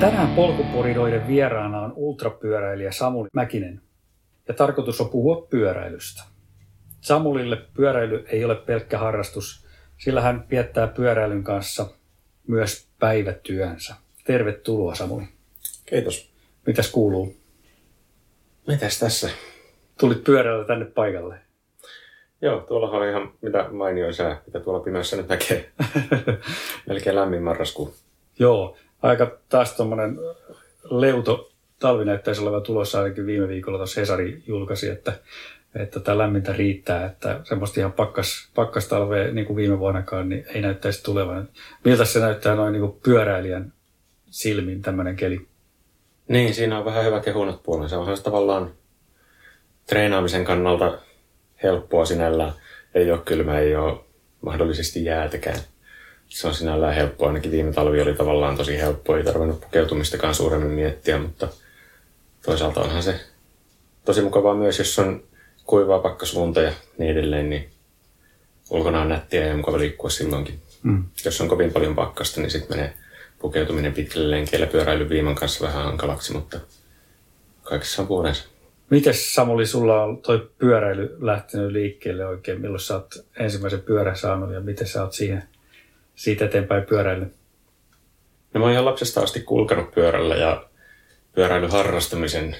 Tänään polkuporidoiden vieraana on ultrapyöräilijä Samuli Mäkinen ja tarkoitus on puhua pyöräilystä. Samulille pyöräily ei ole pelkkä harrastus, sillä hän viettää pyöräilyn kanssa myös päivätyönsä. Tervetuloa Samuli. Kiitos. Mitäs kuuluu? Mitäs tässä? Tulit pyörällä tänne paikalle. Joo, tuolla on ihan mitä mainioin sää, mitä tuolla pimeässä nyt näkee. Melkein lämmin marraskuu. Joo, aika taas tuommoinen leuto talvi näyttäisi olevan tulossa ainakin viime viikolla tuossa Hesari julkaisi, että, että tämä lämmintä riittää, että semmoista ihan pakkas, pakkastalvea niin kuin viime vuonnakaan niin ei näyttäisi tulevan. Miltä se näyttää noin niin kuin pyöräilijän silmin tämmöinen keli? Niin, siinä on vähän hyvä kehunat puolensa. On se tavallaan treenaamisen kannalta helppoa sinällään. Ei ole kylmä, ei ole mahdollisesti jäätäkään. Se on sinällään helppoa. Ainakin viime talvi oli tavallaan tosi helppoa. Ei tarvinnut pukeutumistakaan suuremmin miettiä, mutta toisaalta onhan se tosi mukavaa myös, jos on kuivaa pakkasluunta ja niin edelleen, niin ulkona on nättiä ja mukava liikkua silloinkin. Mm. Jos on kovin paljon pakkasta, niin sitten menee pukeutuminen pitkälle lenkeillä pyöräily viiman kanssa vähän hankalaksi, mutta kaikessa on puolensa. Miten Samuli, sulla on toi pyöräily lähtenyt liikkeelle oikein? Milloin sä oot ensimmäisen pyörän saanut ja miten sä oot siihen, siitä eteenpäin pyöräillyt? No mä oon lapsesta asti kulkenut pyörällä ja pyöräilyharrastamisen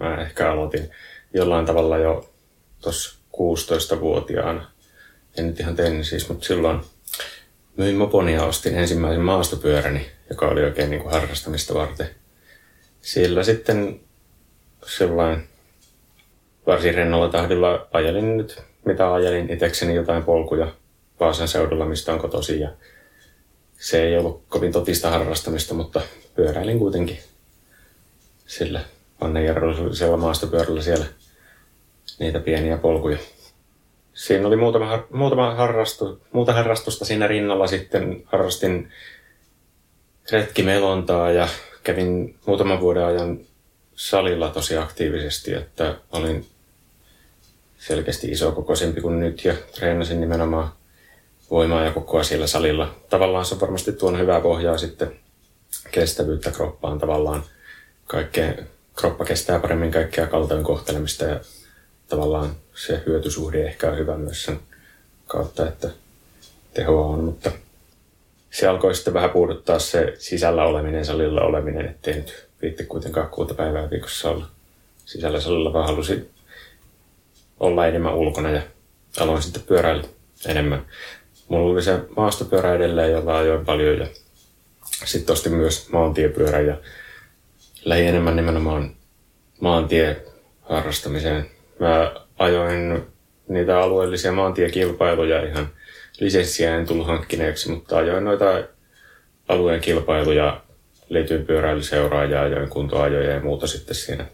mä ehkä aloitin jollain tavalla jo tuossa 16-vuotiaana. En nyt ihan tein siis, mutta silloin myin moponi ja ostin ensimmäisen maastopyöräni, joka oli oikein niin kuin harrastamista varten. Sillä sitten sellainen varsin rennolla tahdilla ajelin nyt, mitä ajelin itsekseni jotain polkuja Vaasan seudulla, mistä on kotosi. Ja se ei ollut kovin totista harrastamista, mutta pyöräilin kuitenkin sillä Vannejarrullisella maastopyörällä siellä niitä pieniä polkuja. Siinä oli muutama, muutama harrastu, muuta harrastusta siinä rinnalla sitten. Harrastin retkimelontaa ja kävin muutaman vuoden ajan salilla tosi aktiivisesti, että olin selkeästi isokokoisempi kuin nyt ja treenasin nimenomaan voimaa ja kokoa siellä salilla. Tavallaan se on varmasti tuon hyvää pohjaa sitten kestävyyttä kroppaan tavallaan. Kaikkeen, kroppa kestää paremmin kaikkea kaltoin kohtelemista ja tavallaan se hyötysuhde ehkä on hyvä myös sen kautta, että tehoa on, mutta se alkoi sitten vähän puuduttaa se sisällä oleminen, salilla oleminen, ettei nyt viitti kuitenkaan kuuta päivää viikossa olla sisällä salilla, vaan halusin olla enemmän ulkona ja aloin sitten pyöräillä enemmän. Mulla oli se maastopyörä edelleen, jolla ajoin paljon ja sitten ostin myös maantiepyörä ja lähi enemmän nimenomaan maantieharrastamiseen. Mä ajoin niitä alueellisia maantiekilpailuja ihan lisenssiä en tullut hankkineeksi, mutta ajoin noita alueen kilpailuja liityin pyöräilyseuraa ja ajoin kuntoajoja ja muuta sitten siinä.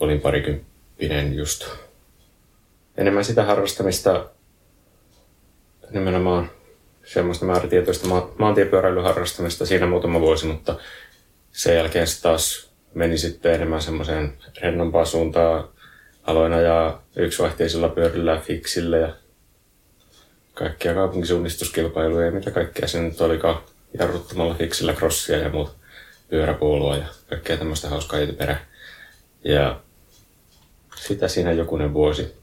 Olin parikymppinen just. Enemmän sitä harrastamista nimenomaan semmoista määrätietoista ma- maantiepyöräilyharrastamista siinä muutama vuosi, mutta sen jälkeen se taas meni sitten enemmän semmoiseen rennompaan suuntaan. Aloin ajaa yksivaihteisilla pyörillä fiksille ja kaikkia kaupunkisuunnistuskilpailuja ja mitä kaikkea se nyt olikaan jarruttamalla fiksillä crossia ja muut pyöräpuolua ja kaikkea tämmöistä hauskaa perä. Ja sitä siinä jokunen vuosi.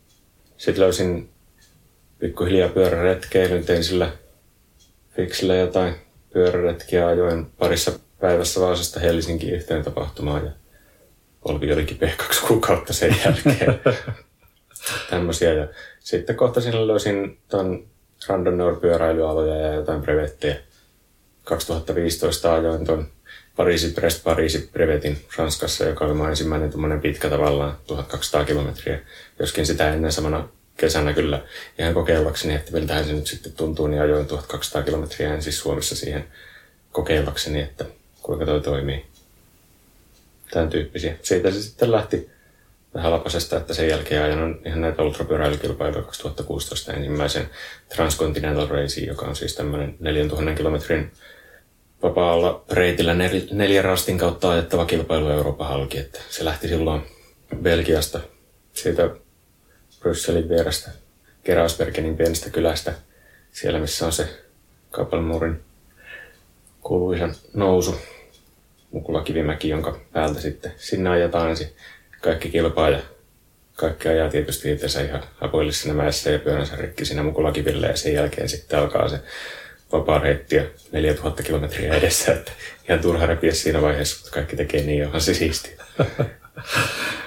Sitten löysin pikkuhiljaa pyöräretkeilyn, tein sillä fiksillä jotain pyöräretkiä, ajoin parissa päivässä Vaasasta Helsinkiin yhteen tapahtumaan ja polvi olikin kaksi kuukautta sen jälkeen. Tämmöisiä. Ja sitten kohta sinne löysin ton Randonneur pyöräilyaloja ja jotain brevettejä. 2015 ajoin ton Pariisi Brest Pariisi brevetin Ranskassa, joka oli mun ensimmäinen tuommoinen pitkä tavallaan 1200 kilometriä. Joskin sitä ennen samana kesänä kyllä ihan kokeillakseni, että miltähän se nyt sitten tuntuu, niin ajoin 1200 kilometriä ensin Suomessa siihen kokeillakseni, että kuinka toi toimii. Tämän tyyppisiä. Siitä se sitten lähti vähän lapasesta, että sen jälkeen ajan ihan näitä ultrapyöräilykilpailuja 2016 ensimmäisen Transcontinental Race, joka on siis tämmöinen 4000 kilometrin vapaalla reitillä nel, neljän rastin kautta ajettava kilpailu Euroopan halki. Että se lähti silloin Belgiasta, siitä Brysselin vierestä, Kerausbergenin pienestä kylästä, siellä missä on se Kapelmurin kuuluisan nousu. Mukula Kivimäki, jonka päältä sitten sinne ajetaan ensin kaikki kilpaa ja kaikki ajaa tietysti itse ihan apoille siinä mäessä ja pyöränsä rikki siinä mukulakiville ja sen jälkeen sitten alkaa se vapaa reitti ja 4000 kilometriä edessä, että ihan turha repiä siinä vaiheessa, kun kaikki tekee niin, onhan se siistiä.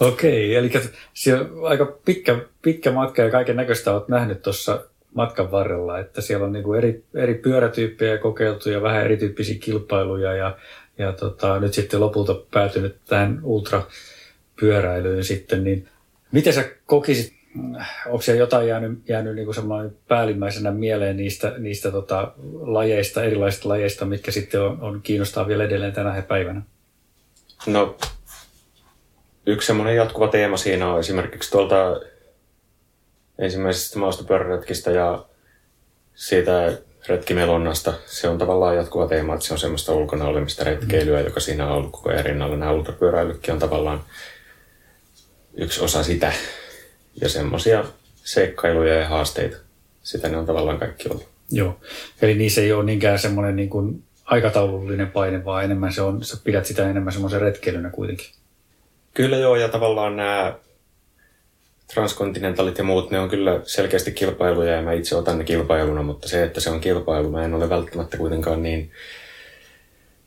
Okei, eli se on aika pitkä, pitkä matka ja kaiken näköistä olet nähnyt tuossa matkan varrella, että siellä on niinku eri, eri pyörätyyppejä kokeiltu ja vähän erityyppisiä kilpailuja ja, ja tota, nyt sitten lopulta päätynyt tähän ultrapyöräilyyn sitten, niin miten sä kokisit, onko siellä jotain jäänyt, jäänyt niinku päällimmäisenä mieleen niistä, niistä tota, lajeista, erilaisista lajeista, mitkä sitten on, on kiinnostaa vielä edelleen tänä päivänä? No, yksi semmoinen jatkuva teema siinä on esimerkiksi tuolta ensimmäisestä maastopyöräretkistä ja siitä retkimelonnasta. Se on tavallaan jatkuva teema, että se on semmoista ulkona olemista retkeilyä, mm. joka siinä on ollut koko ajan rinnalla. Nämä ultrapyöräilytkin on tavallaan yksi osa sitä ja semmoisia seikkailuja ja haasteita. Sitä ne on tavallaan kaikki ollut. Joo, eli niissä ei ole niinkään semmoinen niin kuin aikataulullinen paine, vaan enemmän se on, sä pidät sitä enemmän semmoisen retkeilynä kuitenkin. Kyllä joo, ja tavallaan nämä transkontinentaalit ja muut, ne on kyllä selkeästi kilpailuja ja mä itse otan ne kilpailuna, mutta se, että se on kilpailu, mä en ole välttämättä kuitenkaan niin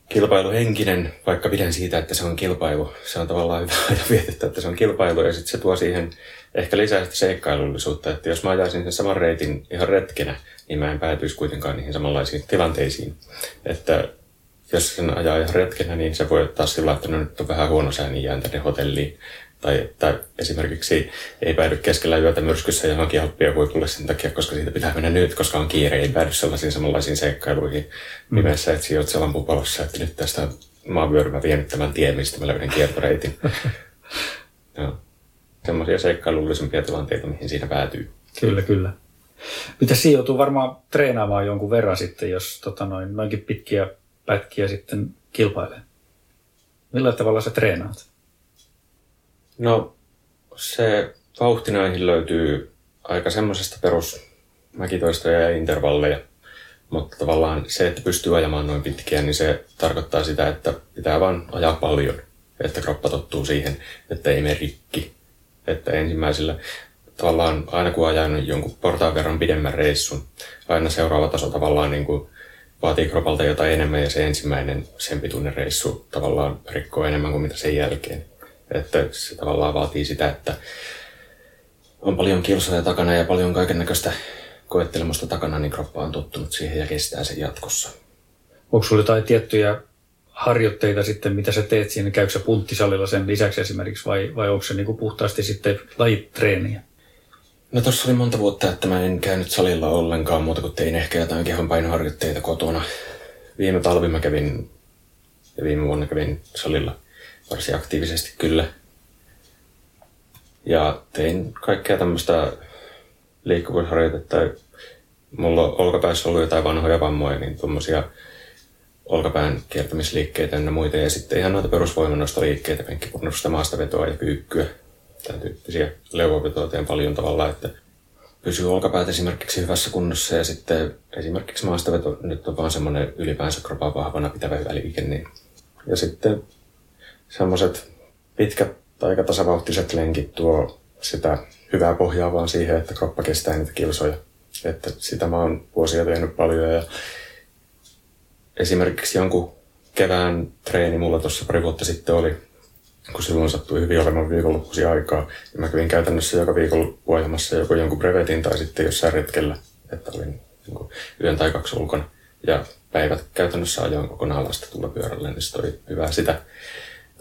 kilpailuhenkinen, vaikka pidän siitä, että se on kilpailu. Se on tavallaan hyvä ja vietettä, että se on kilpailu ja sitten se tuo siihen ehkä lisää sitä seikkailullisuutta, että jos mä ajaisin sen saman reitin ihan retkenä, niin mä en päätyisi kuitenkaan niihin samanlaisiin tilanteisiin. Että jos sen ajaa ihan retkenä, niin se voi ottaa sillä, että no nyt on vähän huono sää, niin jään tänne hotelliin. Tai että esimerkiksi ei päädy keskellä yötä myrskyssä johonkin alppia sen takia, koska siitä pitää mennä nyt, koska on kiire. Ei päädy sellaisiin samanlaisiin seikkailuihin mm. nimessä, että sijoit se lampupalossa, että nyt tästä maavyörymä vienyt tämän tien, mistä mä löydän kiertoreitin. no. Semmoisia seikkailullisempia tilanteita, mihin siinä päätyy. Kyllä, kyllä. Mitä siinä joutuu varmaan treenaamaan jonkun verran sitten, jos tota noin, noinkin pitkiä pätkiä sitten kilpailee? Millä tavalla sä treenaat? No, se vauhti näihin löytyy aika semmoisesta perus mäkitoistoja ja intervalleja. Mutta tavallaan se, että pystyy ajamaan noin pitkiä, niin se tarkoittaa sitä, että pitää vaan ajaa paljon. Että kroppa tottuu siihen, että ei mene rikki. Että ensimmäisellä tavallaan aina kun ajan jonkun portaan verran pidemmän reissun, aina seuraava taso tavallaan niin kuin vaatii kropalta jotain enemmän ja se ensimmäinen sen pituinen reissu tavallaan rikkoo enemmän kuin mitä sen jälkeen. Että se tavallaan vaatii sitä, että on paljon kilsoja takana ja paljon kaiken näköistä koettelemusta takana, niin kroppa on tottunut siihen ja kestää sen jatkossa. Onko sinulla jotain tiettyjä harjoitteita sitten, mitä sä teet siinä? Käykö sä punttisalilla sen lisäksi esimerkiksi vai, vai onko se niinku puhtaasti sitten lajitreeniä? No tuossa oli monta vuotta, että mä en käynyt salilla ollenkaan muuta kuin tein ehkä jotain kehonpainoharjoitteita kotona. Viime talvi mä kävin ja viime vuonna kävin salilla varsin aktiivisesti kyllä. Ja tein kaikkea tämmöistä liikkuvuusharjoitetta. Mulla on olkapäässä ollut jotain vanhoja vammoja, niin tuommoisia olkapään kiertämisliikkeitä ja muita. Ja sitten ihan noita perusvoimannostoliikkeitä, penkkipunnosta, maastavetoa ja kyykkyä tämän tyyppisiä leuvovetoja teen paljon tavalla, että pysyy olkapäät esimerkiksi hyvässä kunnossa ja sitten esimerkiksi maastaveto nyt on vaan semmoinen ylipäänsä kropaa vahvana pitävä hyvä liike. Niin. Ja sitten semmoiset pitkät tai aika tasavauhtiset lenkit tuo sitä hyvää pohjaa vaan siihen, että kroppa kestää niitä kilsoja. Että sitä mä oon vuosia tehnyt paljon ja esimerkiksi jonkun kevään treeni mulla tuossa pari vuotta sitten oli kun silloin sattui hyvin olemaan viikonloppuisia aikaa. Ja mä kävin käytännössä joka viikonloppu ajamassa joko jonkun brevetin tai sitten jossain retkellä, että olin niin yön tai kaksi ulkona. Ja päivät käytännössä ajoin kokonaan lasta tulla pyörälle, niin se toi hyvää sitä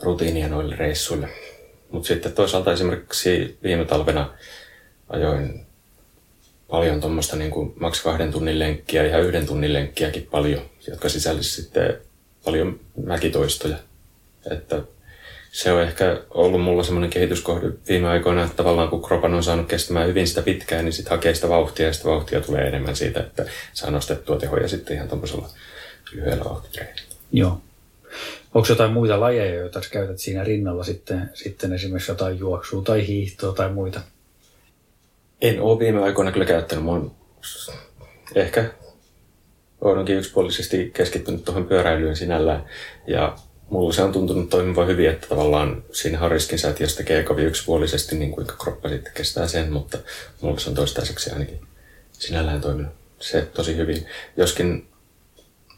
rutiinia noille reissuille. Mutta sitten toisaalta esimerkiksi viime talvena ajoin paljon tuommoista niin kuin maks kahden tunnin lenkkiä ja yhden tunnin lenkkiäkin paljon, jotka sisälsi sitten paljon mäkitoistoja. Että se on ehkä ollut mulla semmoinen kehityskohde viime aikoina, että tavallaan kun kropan on saanut kestämään hyvin sitä pitkään, niin sitten hakee sitä vauhtia ja sitä vauhtia tulee enemmän siitä, että saa nostettua tehoja sitten ihan tuommoisella lyhyellä vauhtitreenillä. Joo. Onko jotain muita lajeja, joita käytät siinä rinnalla sitten, sitten esimerkiksi jotain juoksua tai hiihtoa tai muita? En ole viime aikoina kyllä käyttänyt. Mä ehkä olenkin yksipuolisesti keskittynyt tuohon pyöräilyyn sinällään. Ja mulla se on tuntunut toimiva hyvin, että tavallaan siinä on riskin että jos tekee kovin yksipuolisesti, niin kuinka kroppa sitten kestää sen, mutta mulla se on toistaiseksi ainakin sinällään toiminut se tosi hyvin. Joskin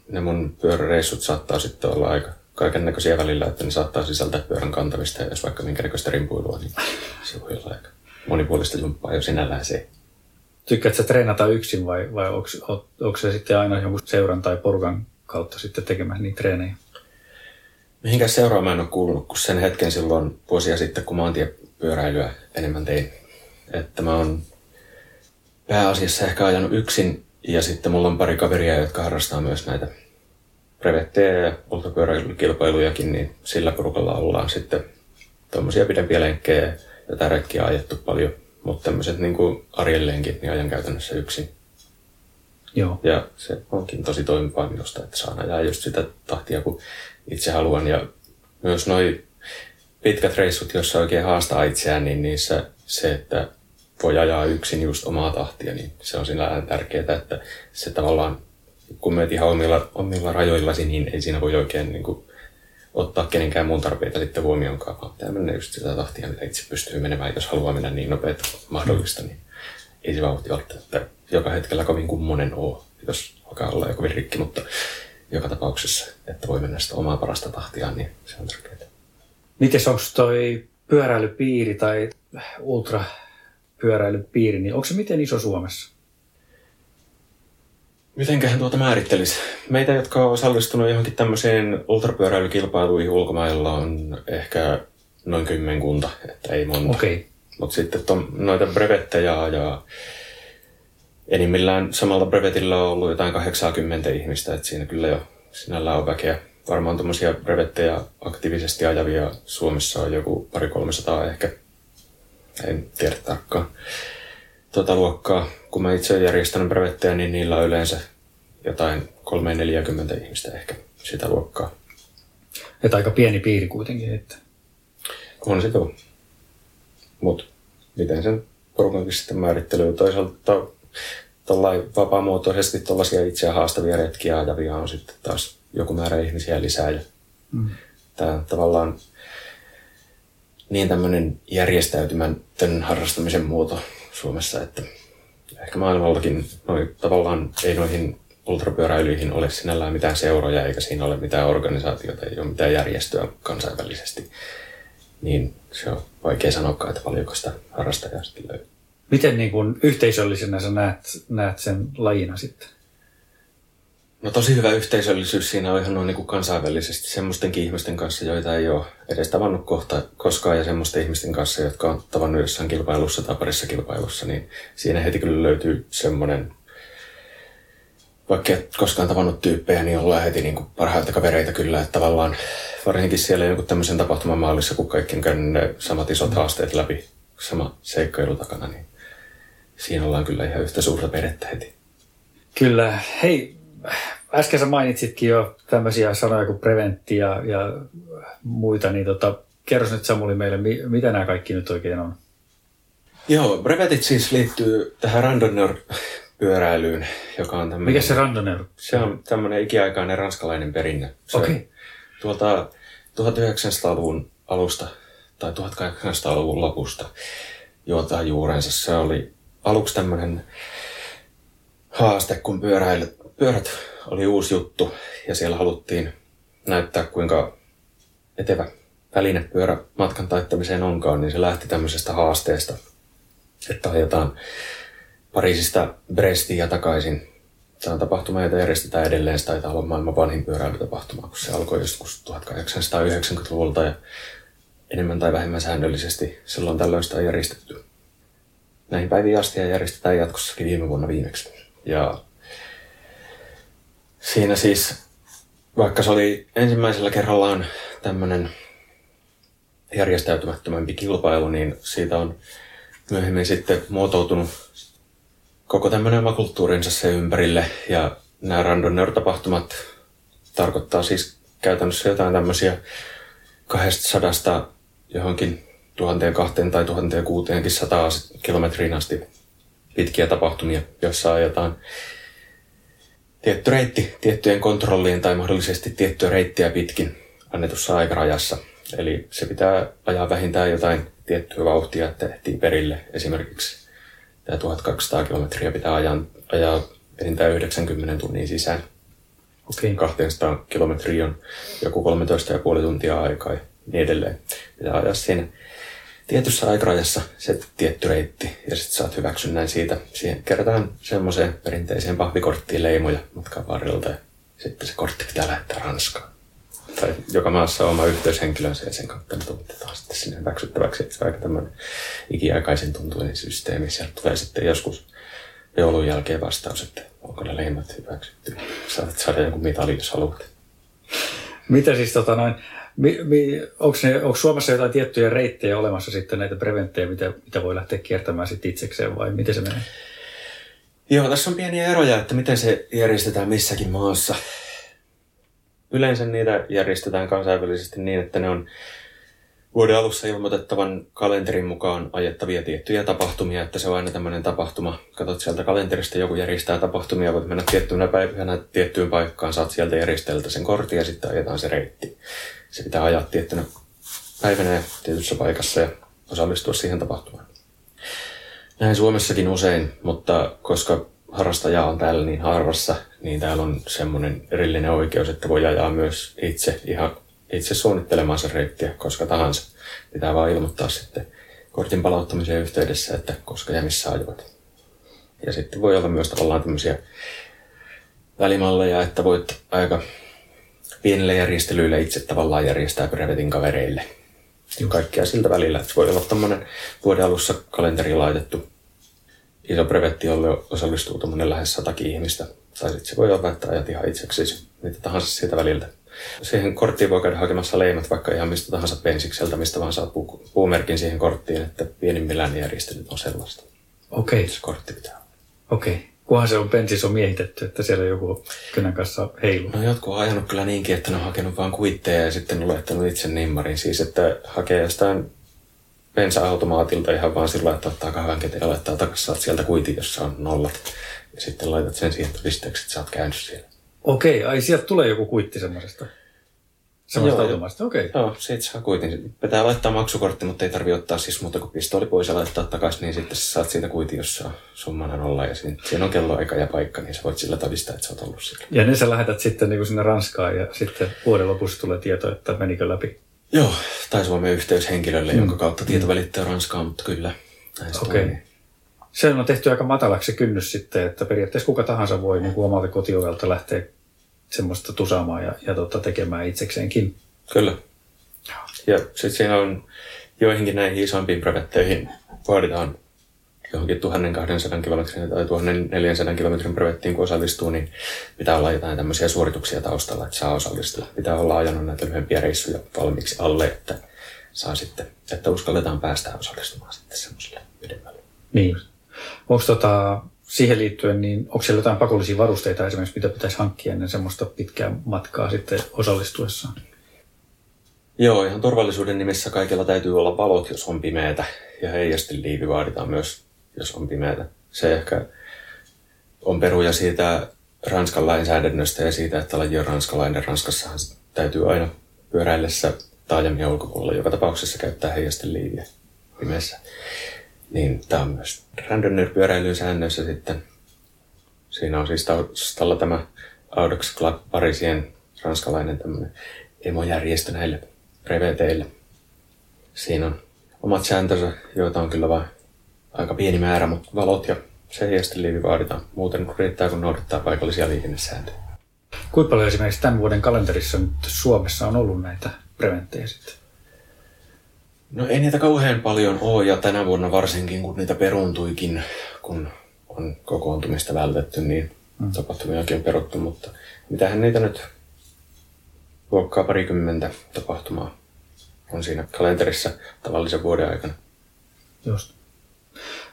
ne mun pyöräreissut saattaa sitten olla aika kaiken näköisiä välillä, että ne saattaa sisältää pyörän kantamista ja jos vaikka minkä näköistä rimpuilua, niin se voi olla aika monipuolista jumppaa jo sinällään se. Tykkäätkö treenata yksin vai, vai onko se sitten aina jonkun seuran tai porukan kautta sitten tekemään niitä treenejä? Mihinkään seuraa mä en ole kuulunut, kun sen hetken silloin vuosia sitten, kun maantiepyöräilyä enemmän tein. Että mä oon pääasiassa ehkä ajanut yksin ja sitten mulla on pari kaveria, jotka harrastaa myös näitä brevettejä ja ultrapyöräilykilpailujakin, niin sillä porukalla ollaan sitten tuommoisia pidempiä lenkkejä ja täräkkiä ajettu paljon. Mutta tämmöiset niin arjen lenkit, niin ajan käytännössä yksin. Joo. Ja se onkin tosi toimivaa minusta, että saan ajaa just sitä tahtia, kun itse haluan. Ja myös noi pitkät reissut, joissa oikein haastaa itseään, niin niissä se, että voi ajaa yksin just omaa tahtia, niin se on sinällään tärkeää, että se tavallaan, kun meet ihan omilla, omilla rajoillasi, niin ei siinä voi oikein niin kuin, ottaa kenenkään muun tarpeita sitten huomioonkaan, vaan pitää mennä just sitä tahtia, mitä itse pystyy menemään, jos haluaa mennä niin nopeasti mahdollista, niin ei se vauhti välttämättä joka hetkellä kovin kummonen ole, jos alkaa olla jo kovin rikki, mutta joka tapauksessa, että voi mennä sitä omaa parasta tahtiaan, niin se on tärkeää. Miten onko toi pyöräilypiiri tai ultra pyöräilypiiri, niin onko se miten iso Suomessa? Mitenköhän tuota määrittelisi? Meitä, jotka on osallistunut johonkin tämmöiseen ultrapyöräilykilpailuihin ulkomailla on ehkä noin kymmenkunta, että ei monta. Okay. Mutta sitten ton, noita brevettejä ja enimmillään samalta brevetillä on ollut jotain 80 ihmistä, että siinä kyllä jo sinällään on väkeä. Varmaan tuommoisia brevettejä aktiivisesti ajavia Suomessa on joku pari kolmesataa ehkä en tiedä tarkkaan tuota luokkaa. Kun mä itse olen järjestänyt brevettejä, niin niillä on yleensä jotain 340 ihmistä ehkä sitä luokkaa. Että aika pieni piiri kuitenkin. Että... On se tuo. Mutta miten sen porukankin sitten määrittelyy. Toisaalta tuollain vapaamuotoisesti tuollaisia itseä haastavia retkiä ajavia on sitten taas joku määrä ihmisiä lisää. Ja mm. Tämä tavallaan niin tämmöinen järjestäytymätön harrastamisen muoto Suomessa, että ehkä maailmallakin noi, tavallaan ei noihin ultrapyöräilyihin ole sinällään mitään seuroja eikä siinä ole mitään organisaatiota, ei ole mitään järjestöä kansainvälisesti. Niin se on vaikea sanoa, että paljonko sitä harrastajaa sitten löytyy. Miten niin kuin yhteisöllisenä sä näet, näet sen lajina sitten? No tosi hyvä yhteisöllisyys siinä on ihan noin niin kuin kansainvälisesti semmoistenkin ihmisten kanssa, joita ei ole edes tavannut kohta koskaan ja semmoisten ihmisten kanssa, jotka on tavannut jossain kilpailussa tai parissa kilpailussa, niin siinä heti kyllä löytyy semmoinen, vaikka et koskaan tavannut tyyppejä, niin ollaan heti niin kuin parhaita kavereita kyllä, että tavallaan varsinkin siellä jonkun tämmöisen tapahtuman maalissa, kun kaikki on käynyt ne samat isot haasteet läpi, sama seikkailu takana, niin siinä ollaan kyllä ihan yhtä suurta perhettä heti. Kyllä. Hei, äsken sä mainitsitkin jo tämmöisiä sanoja kuin preventti ja, ja muita, niin tota, kerros nyt Samuli meille, mitä nämä kaikki nyt oikein on? Joo, brevetit siis liittyy tähän randonneur pyöräilyyn, joka on tämmöinen... Mikä se randonneur? Se on tämmöinen ikiaikainen ranskalainen perinne. Okei. Okay. Tuolta 1900-luvun alusta tai 1800-luvun lopusta juotaa juurensa. Se oli aluksi tämmöinen haaste, kun pyöräilyt pyörät oli uusi juttu ja siellä haluttiin näyttää kuinka etevä väline pyörä matkan taittamiseen onkaan, niin se lähti tämmöisestä haasteesta, että ajetaan Pariisista Brestiin ja takaisin. Tämä on tapahtuma, jota järjestetään edelleen. Se taitaa olla maailman vanhin pyöräilytapahtuma, kun se alkoi joskus 1890-luvulta ja enemmän tai vähemmän säännöllisesti silloin tällöin sitä on järjestetty. Näihin päiviin asti ja järjestetään jatkossakin viime vuonna viimeksi. Ja Siinä siis, vaikka se oli ensimmäisellä kerrallaan tämmöinen järjestäytymättömämpi kilpailu, niin siitä on myöhemmin sitten muotoutunut koko tämmöinen oma kulttuurinsa se ympärille. Ja nämä randonneur-tapahtumat tarkoittaa siis käytännössä jotain tämmöisiä 200 johonkin 1200 tai 1600 kilometriin asti pitkiä tapahtumia, joissa ajetaan tietty reitti tiettyjen kontrollien tai mahdollisesti tiettyä reittiä pitkin annetussa aikarajassa. Eli se pitää ajaa vähintään jotain tiettyä vauhtia, että ehtii perille. Esimerkiksi tämä 1200 kilometriä pitää ajaa, ajaa enintään 90 tunnin sisään. Okei. 200 kilometriä on joku 13,5 tuntia aikaa ja niin edelleen. Pitää ajaa siinä tietyssä aikarajassa se tietty reitti ja sitten saat hyväksynnän siitä. Siihen kerätään semmoiseen perinteiseen pahvikorttiin leimoja matkan varrelta ja sitten se kortti pitää lähettää Ranskaan. Tai joka maassa on oma yhteyshenkilönsä ja sen kautta ne toimitetaan sitten sinne hyväksyttäväksi. Että se on aika tämmöinen ikiaikaisen tuntuinen systeemi. Sieltä tulee sitten joskus joulun jälkeen vastaus, että onko ne leimat hyväksytty. Saatat saada jonkun mitalin, jos haluat. Mitä siis tota noin, mi, mi, onko, ne, onko Suomessa jotain tiettyjä reittejä olemassa sitten näitä preventtejä, mitä, mitä voi lähteä kiertämään sitten itsekseen vai miten se menee? Joo, tässä on pieniä eroja, että miten se järjestetään missäkin maassa. Yleensä niitä järjestetään kansainvälisesti niin, että ne on vuoden alussa ilmoitettavan kalenterin mukaan ajettavia tiettyjä tapahtumia, että se on aina tämmöinen tapahtuma. Katsot sieltä kalenterista, joku järjestää tapahtumia, voit mennä tiettynä päivänä tiettyyn paikkaan, saat sieltä järjesteltä sen kortin ja sitten ajetaan se reitti. Se pitää ajaa tiettynä päivänä ja tietyssä paikassa ja osallistua siihen tapahtumaan. Näin Suomessakin usein, mutta koska harrastaja on täällä niin harvassa, niin täällä on semmoinen erillinen oikeus, että voi ajaa myös itse ihan itse suunnittelemaan sen reittiä koska tahansa. Pitää vaan ilmoittaa sitten kortin palauttamisen yhteydessä, että koska ja missä ajoit. Ja sitten voi olla myös tavallaan tämmöisiä välimalleja, että voit aika pienille järjestelyille itse tavallaan järjestää brevetin kavereille. Ja kaikkea siltä välillä. Että voi olla tämmöinen vuoden alussa kalenteri laitettu iso brevetti, jolle osallistuu tämmöinen lähes satakin ihmistä. Tai sitten se voi olla, että ajat ihan itseksi mitä tahansa siitä väliltä. Siihen korttiin voi käydä hakemassa leimat vaikka ihan mistä tahansa pensikseltä, mistä vaan saat puu- puumerkin siihen korttiin, että pienimmillään järjestelyt on sellaista. Okei, Se kortti pitää okei. Kunhan se on pensis on miehitetty, että siellä joku kynän kanssa heiluu. No jotkut on ajanut kyllä niinkin, että ne on hakenut vaan kuitteja ja sitten on laittanut itse nimmarin. Siis että hakee jostain bensa-automaatilta ihan vaan sillä, että ottaa kahvan käteen ja laittaa takaisin, saat sieltä kuitin, jossa on nollat. Ja sitten laitat sen siihen todisteeksi, että sä oot käynyt siellä. Okei, ai sieltä tulee joku kuitti semmoisesta. Semmoista Joo, okei. Joo, siitä saa kuitin. Pitää laittaa maksukortti, mutta ei tarvi ottaa siis muuta kuin pistooli pois ja laittaa takaisin, niin sitten sä saat siitä kuitin, jossa summana nolla ja siinä, siinä on kelloaika ja paikka, niin sä voit sillä todistaa, että sä oot ollut siellä. Ja ne sä lähetät sitten niin sinne Ranskaan ja sitten vuoden lopussa tulee tieto, että menikö läpi. Joo, tai Suomen yhteyshenkilölle, mm. jonka kautta tieto välittää Ranskaan, mutta kyllä. Okei. toimii. Se on tehty aika matalaksi se kynnys sitten, että periaatteessa kuka tahansa voi niin kuin omalta kotiovelta lähteä semmoista tusaamaan ja, ja tota, tekemään itsekseenkin. Kyllä. Ja sitten siinä on joihinkin näihin isompiin brevetteihin vaaditaan johonkin 1200 kilometrin tai 1400 kilometrin brevettiin, kun osallistuu, niin pitää olla jotain tämmöisiä suorituksia taustalla, että saa osallistua. Pitää olla ajanut näitä lyhyempiä reissuja valmiiksi alle, että saa sitten, että uskalletaan päästä osallistumaan sitten semmoiselle pidemmälle. Niin. Onko tota, siihen liittyen, niin onko siellä jotain pakollisia varusteita esimerkiksi, mitä pitäisi hankkia ennen semmoista pitkää matkaa sitten osallistuessaan? Joo, ihan turvallisuuden nimissä kaikilla täytyy olla valot, jos on pimeätä. Ja heijastiliivi vaaditaan myös, jos on pimeätä. Se ehkä on peruja siitä Ranskan lainsäädännöstä ja siitä, että laji on ranskalainen. Ranskassahan täytyy aina pyöräillessä taajamien ulkopuolella joka tapauksessa käyttää heijasteliiviä pimeässä. Niin tämä on myös Randoner pyöräilyn säännöissä sitten. Siinä on siis taustalla tämä Audax Club Parisien ranskalainen tämmöinen emojärjestö näille breveteille. Siinä on omat sääntönsä, joita on kyllä vain aika pieni määrä, mutta valot ja se heijasteliivi vaaditaan. Muuten riittää, kun noudattaa paikallisia liikennesääntöjä. Kuinka paljon esimerkiksi tämän vuoden kalenterissa nyt Suomessa on ollut näitä preventtejä sitten? No ei niitä kauhean paljon ole ja tänä vuonna varsinkin, kun niitä peruuntuikin, kun on kokoontumista vältetty, niin mm. tapahtumiakin on peruttu, mutta mitähän niitä nyt luokkaa parikymmentä tapahtumaa on siinä kalenterissa tavallisen vuoden aikana. Just.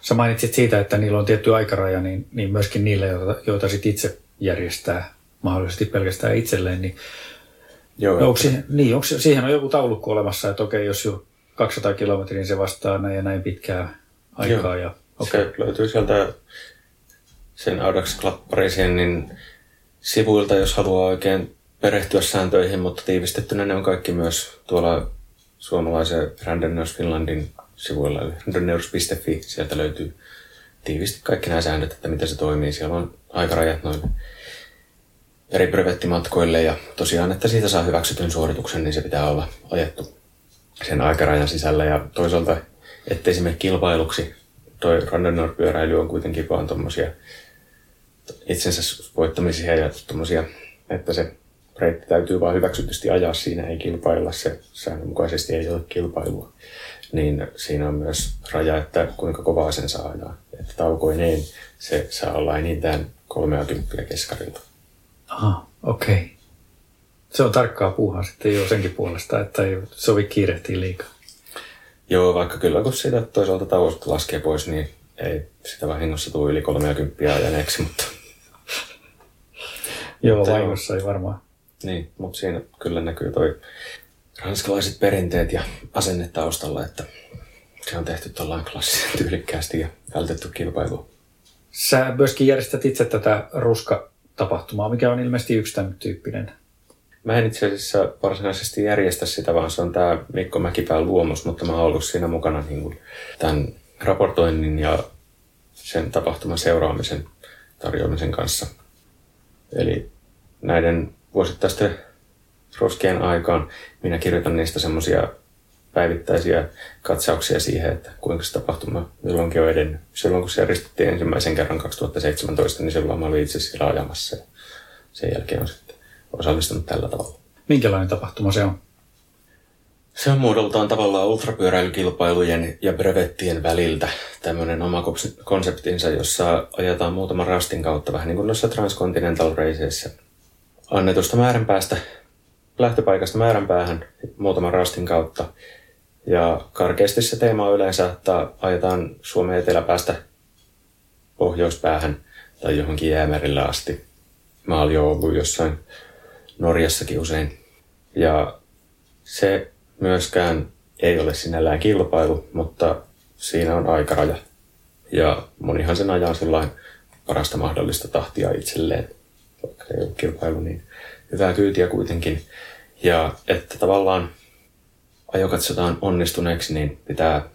Sä mainitsit siitä, että niillä on tietty aikaraja, niin, niin myöskin niille, joita, joita sit itse järjestää mahdollisesti pelkästään itselleen, niin Joo, no, onko siihen, niin, onko, siihen on joku taulukko olemassa, että okei, jos jo 200 kilometriä, niin se vastaa näin ja näin pitkää aikaa. Ja, okay. Se löytyy sieltä sen Audax Club Parisien, niin sivuilta, jos haluaa oikein perehtyä sääntöihin, mutta tiivistettynä ne on kaikki myös tuolla suomalaisen Randenners Finlandin sivuilla, eli. Sieltä löytyy tiivisti kaikki nämä säännöt, että miten se toimii. Siellä on aikarajat noille eri brevettimatkoille ja tosiaan, että siitä saa hyväksytyn suorituksen, niin se pitää olla ajettu sen aikarajan sisällä ja toisaalta, ettei se kilpailuksi. Toi Randonnor-pyöräily on kuitenkin vaan tuommoisia itsensä voittamisia ja tommosia, että se reitti täytyy vaan hyväksytysti ajaa, siinä ei kilpailla, se säännönmukaisesti ei ole kilpailua. Niin siinä on myös raja, että kuinka kovaa sen saa ajaa. Että taukoineen se saa olla enintään 30 keskarilta. Aha, okei. Okay. Se on tarkkaa puuhaa sitten jo senkin puolesta, että ei sovi kiirehtiä liikaa. Joo, vaikka kyllä kun siitä toisaalta tauosta laskee pois, niin ei sitä vahingossa tule yli 30 ajaneeksi, mutta... Joo, vahingossa ei varmaan. Niin, mutta siinä kyllä näkyy toi ranskalaiset perinteet ja asenne taustalla, että se on tehty tuollain klassisen tyylikkäästi ja vältetty kilpailu. Sä myöskin järjestät itse tätä ruska-tapahtumaa, mikä on ilmeisesti yksi tämän tyyppinen. Mä en itse asiassa varsinaisesti järjestä sitä, vaan se on tämä Mikko Mäkipään luomus, mutta mä oon ollut siinä mukana niin kuin tämän raportoinnin ja sen tapahtuman seuraamisen tarjoamisen kanssa. Eli näiden vuosittaisten roskien aikaan minä kirjoitan niistä semmoisia päivittäisiä katsauksia siihen, että kuinka se tapahtuma milloinkin on edennyt. Silloin kun se järjestettiin ensimmäisen kerran 2017, niin silloin mä olin itse siellä ajamassa ja sen jälkeen on sitten osallistunut tällä tavalla. Minkälainen tapahtuma se on? Se on muodoltaan tavallaan ultrapyöräilykilpailujen ja brevettien väliltä tämmöinen oma konseptinsa, jossa ajetaan muutaman rastin kautta, vähän niin kuin noissa Transcontinental Racesissa. Annetusta määränpäästä, lähtöpaikasta määränpäähän muutaman rastin kautta. Ja karkeasti se teema on yleensä, että ajetaan Suomen eteläpäästä pohjoispäähän tai johonkin jäämerille asti. Mä olin jo ollut jossain Norjassakin usein. Ja se myöskään ei ole sinällään kilpailu, mutta siinä on aikaraja. Ja monihan sen ajaa sellainen parasta mahdollista tahtia itselleen, vaikka ei ole kilpailu, niin hyvää kyytiä kuitenkin. Ja että tavallaan ajo katsotaan onnistuneeksi, niin pitää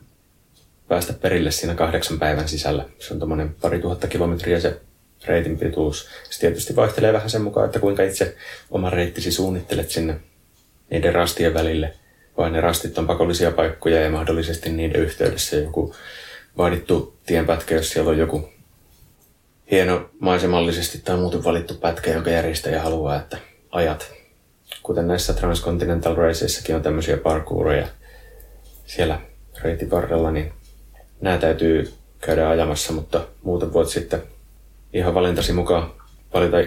päästä perille siinä kahdeksan päivän sisällä. Se on tuommoinen pari tuhatta kilometriä se reitin pituus. Se tietysti vaihtelee vähän sen mukaan, että kuinka itse oman reittisi suunnittelet sinne niiden rastien välille – vai ne rastit on pakollisia paikkoja ja mahdollisesti niiden yhteydessä joku vaadittu tienpätkä, jos siellä on joku hieno maisemallisesti tai muuten valittu pätkä, jonka järjestäjä haluaa, että ajat. Kuten näissä Transcontinental Raceissakin on tämmöisiä parkoureja siellä reitin varrella, niin nämä täytyy käydä ajamassa, mutta muuten voit sitten ihan valintasi mukaan valita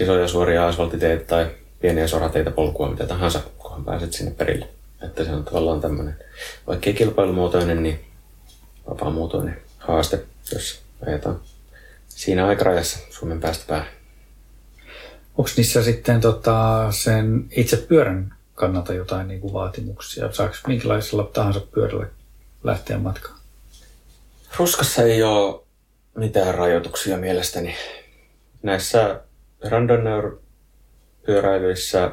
isoja suoria asfaltiteitä tai pieniä sorateita polkua, mitä tahansa, kunhan pääset sinne perille. Että se on tavallaan tämmöinen, vaikkei kilpailumuotoinen, niin vapaamuotoinen haaste, jos ajetaan siinä aikarajassa Suomen päästä päähän. Onko niissä sitten tota, sen itse pyörän kannalta jotain niin kuin vaatimuksia? Saako minkälaisella tahansa pyörällä lähteä matkaan? Ruskassa ei ole mitään rajoituksia mielestäni. Näissä randonneur pyöräilyissä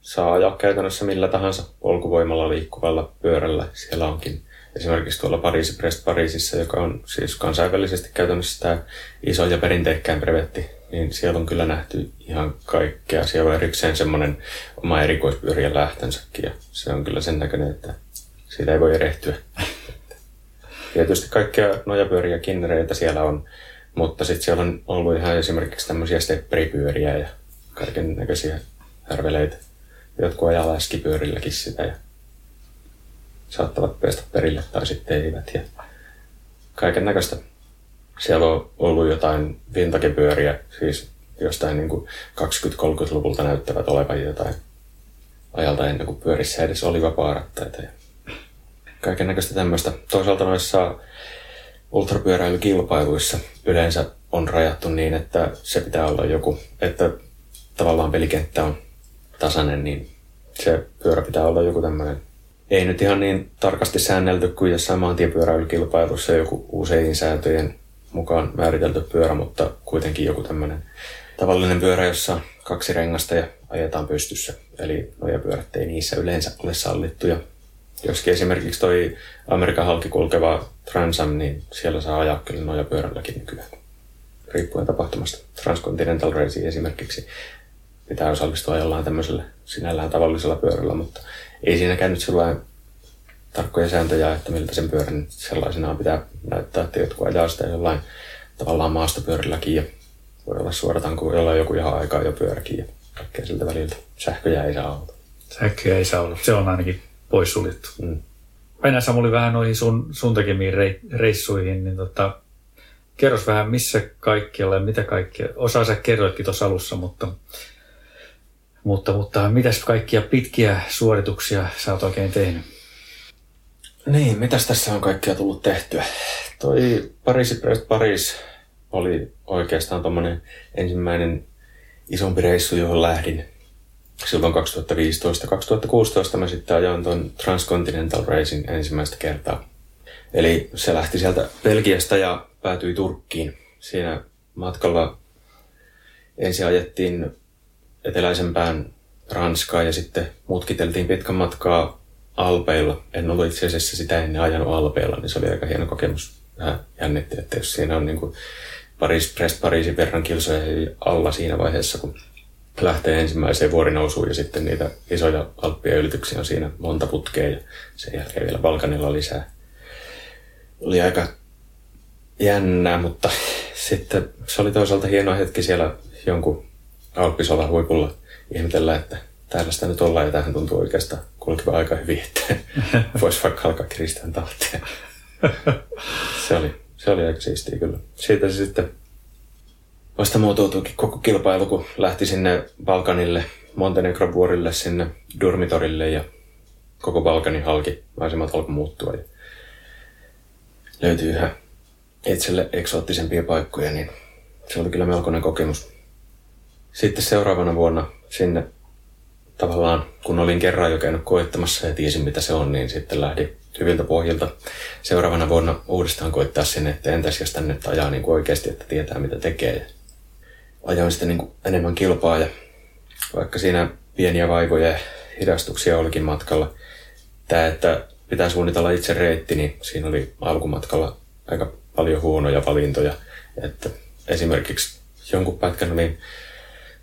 saa ajaa käytännössä millä tahansa polkuvoimalla liikkuvalla pyörällä. Siellä onkin esimerkiksi tuolla Pariisi Brest Pariisissa, joka on siis kansainvälisesti käytännössä tämä iso ja perinteikkäin brevetti, niin siellä on kyllä nähty ihan kaikkea. Siellä on erikseen semmoinen oma erikoispyörien lähtönsäkin ja se on kyllä sen näköinen, että siitä ei voi erehtyä. Tietysti kaikkia nojapyöriä kinnereitä siellä on, mutta sitten siellä on ollut ihan esimerkiksi tämmöisiä stepperipyöriä ja kaiken näköisiä härveleitä. Jotkut ajaa läskipyörilläkin sitä ja saattavat päästä perille tai sitten eivät. Ja kaiken näköistä. Siellä on ollut jotain vintakepyöriä, siis jostain niin 20-30-luvulta näyttävät olevan jotain ajalta ennen kuin pyörissä edes oli vapaa-rattaita. Ja kaiken näköistä tämmöistä. Toisaalta noissa ultrapyöräilykilpailuissa yleensä on rajattu niin, että se pitää olla joku, että tavallaan pelikenttä on tasainen, niin se pyörä pitää olla joku tämmöinen, ei nyt ihan niin tarkasti säännelty kuin jossain maantiepyöräilykilpailussa joku usein sääntöjen mukaan määritelty pyörä, mutta kuitenkin joku tämmöinen tavallinen pyörä, jossa kaksi rengasta ja ajetaan pystyssä. Eli nojapyörät ei niissä yleensä ole sallittuja. Joskin esimerkiksi toi Amerikan halki kulkeva Transam, niin siellä saa ajaa kyllä nojapyörälläkin nykyään. Riippuen tapahtumasta. Transcontinental Racing esimerkiksi pitää osallistua jollain tämmöisellä sinällään tavallisella pyörällä, mutta ei siinäkään nyt sellainen tarkkoja sääntöjä, että miltä sen pyörän sellaisenaan pitää näyttää, että jotkut ajaa sitä jollain tavallaan maastopyörälläkin ja voi olla suorataan, kun jollain joku ihan aikaa jo pyöräkin ja kaikkea siltä väliltä. Sähköjä ei saa olla. Sähköjä ei saa olla, se on ainakin poissuljettu. Mm. Mennään Samuli vähän noihin sun, sun tekemiin reissuihin, niin tota, kerros vähän missä kaikkialla ja mitä kaikkea. Osa sä kerroitkin tuossa alussa, mutta, mutta, mutta mitäs kaikkia pitkiä suorituksia sä oot oikein tehnyt? Niin, mitäs tässä on kaikkea tullut tehtyä? Toi Pariisi Brest Paris oli oikeastaan tommonen ensimmäinen isompi reissu, johon lähdin silloin 2015-2016 mä sitten ajoin tuon Transcontinental Racing ensimmäistä kertaa. Eli se lähti sieltä Belgiasta ja päätyi Turkkiin. Siinä matkalla ensin ajettiin eteläisempään Ranskaa ja sitten mutkiteltiin pitkän matkaa Alpeilla. En ollut itse asiassa sitä ennen ajanut Alpeilla, niin se oli aika hieno kokemus. Vähän jännitti, että jos siinä on niin kuin Paris, Brest Pariisin verran kilsoja alla siinä vaiheessa, kun lähtee ensimmäiseen vuorinousuun ja sitten niitä isoja alppien ylityksiä on siinä monta putkea ja sen jälkeen vielä Balkanilla lisää. Oli aika jännää, mutta sitten se oli toisaalta hieno hetki siellä jonkun alppisolan huipulla ihmetellä, että täällä sitä nyt ollaan ja tähän tuntuu oikeastaan kulkeva aika hyvin, että voisi vaikka alkaa kiristää tahtia. se, oli, se oli aika siistiä kyllä. Siitä se sitten vasta muotoutuikin koko kilpailu, kun lähti sinne Balkanille, Montenegro vuorille sinne Durmitorille ja koko Balkanin halki maisemat alkoi muuttua. Ja löytyi yhä itselle eksoottisempia paikkoja, niin se oli kyllä melkoinen kokemus. Sitten seuraavana vuonna sinne tavallaan, kun olin kerran jo käynyt koettamassa ja tiesin mitä se on, niin sitten lähdin hyviltä pohjilta seuraavana vuonna uudestaan koittaa sinne, että entäs jos tänne ajaa niin kuin oikeasti, että tietää mitä tekee ajoin sitten niin enemmän kilpaa ja vaikka siinä pieniä vaivoja ja hidastuksia olikin matkalla, tämä, että pitää suunnitella itse reitti, niin siinä oli alkumatkalla aika paljon huonoja valintoja. Että esimerkiksi jonkun pätkän oli,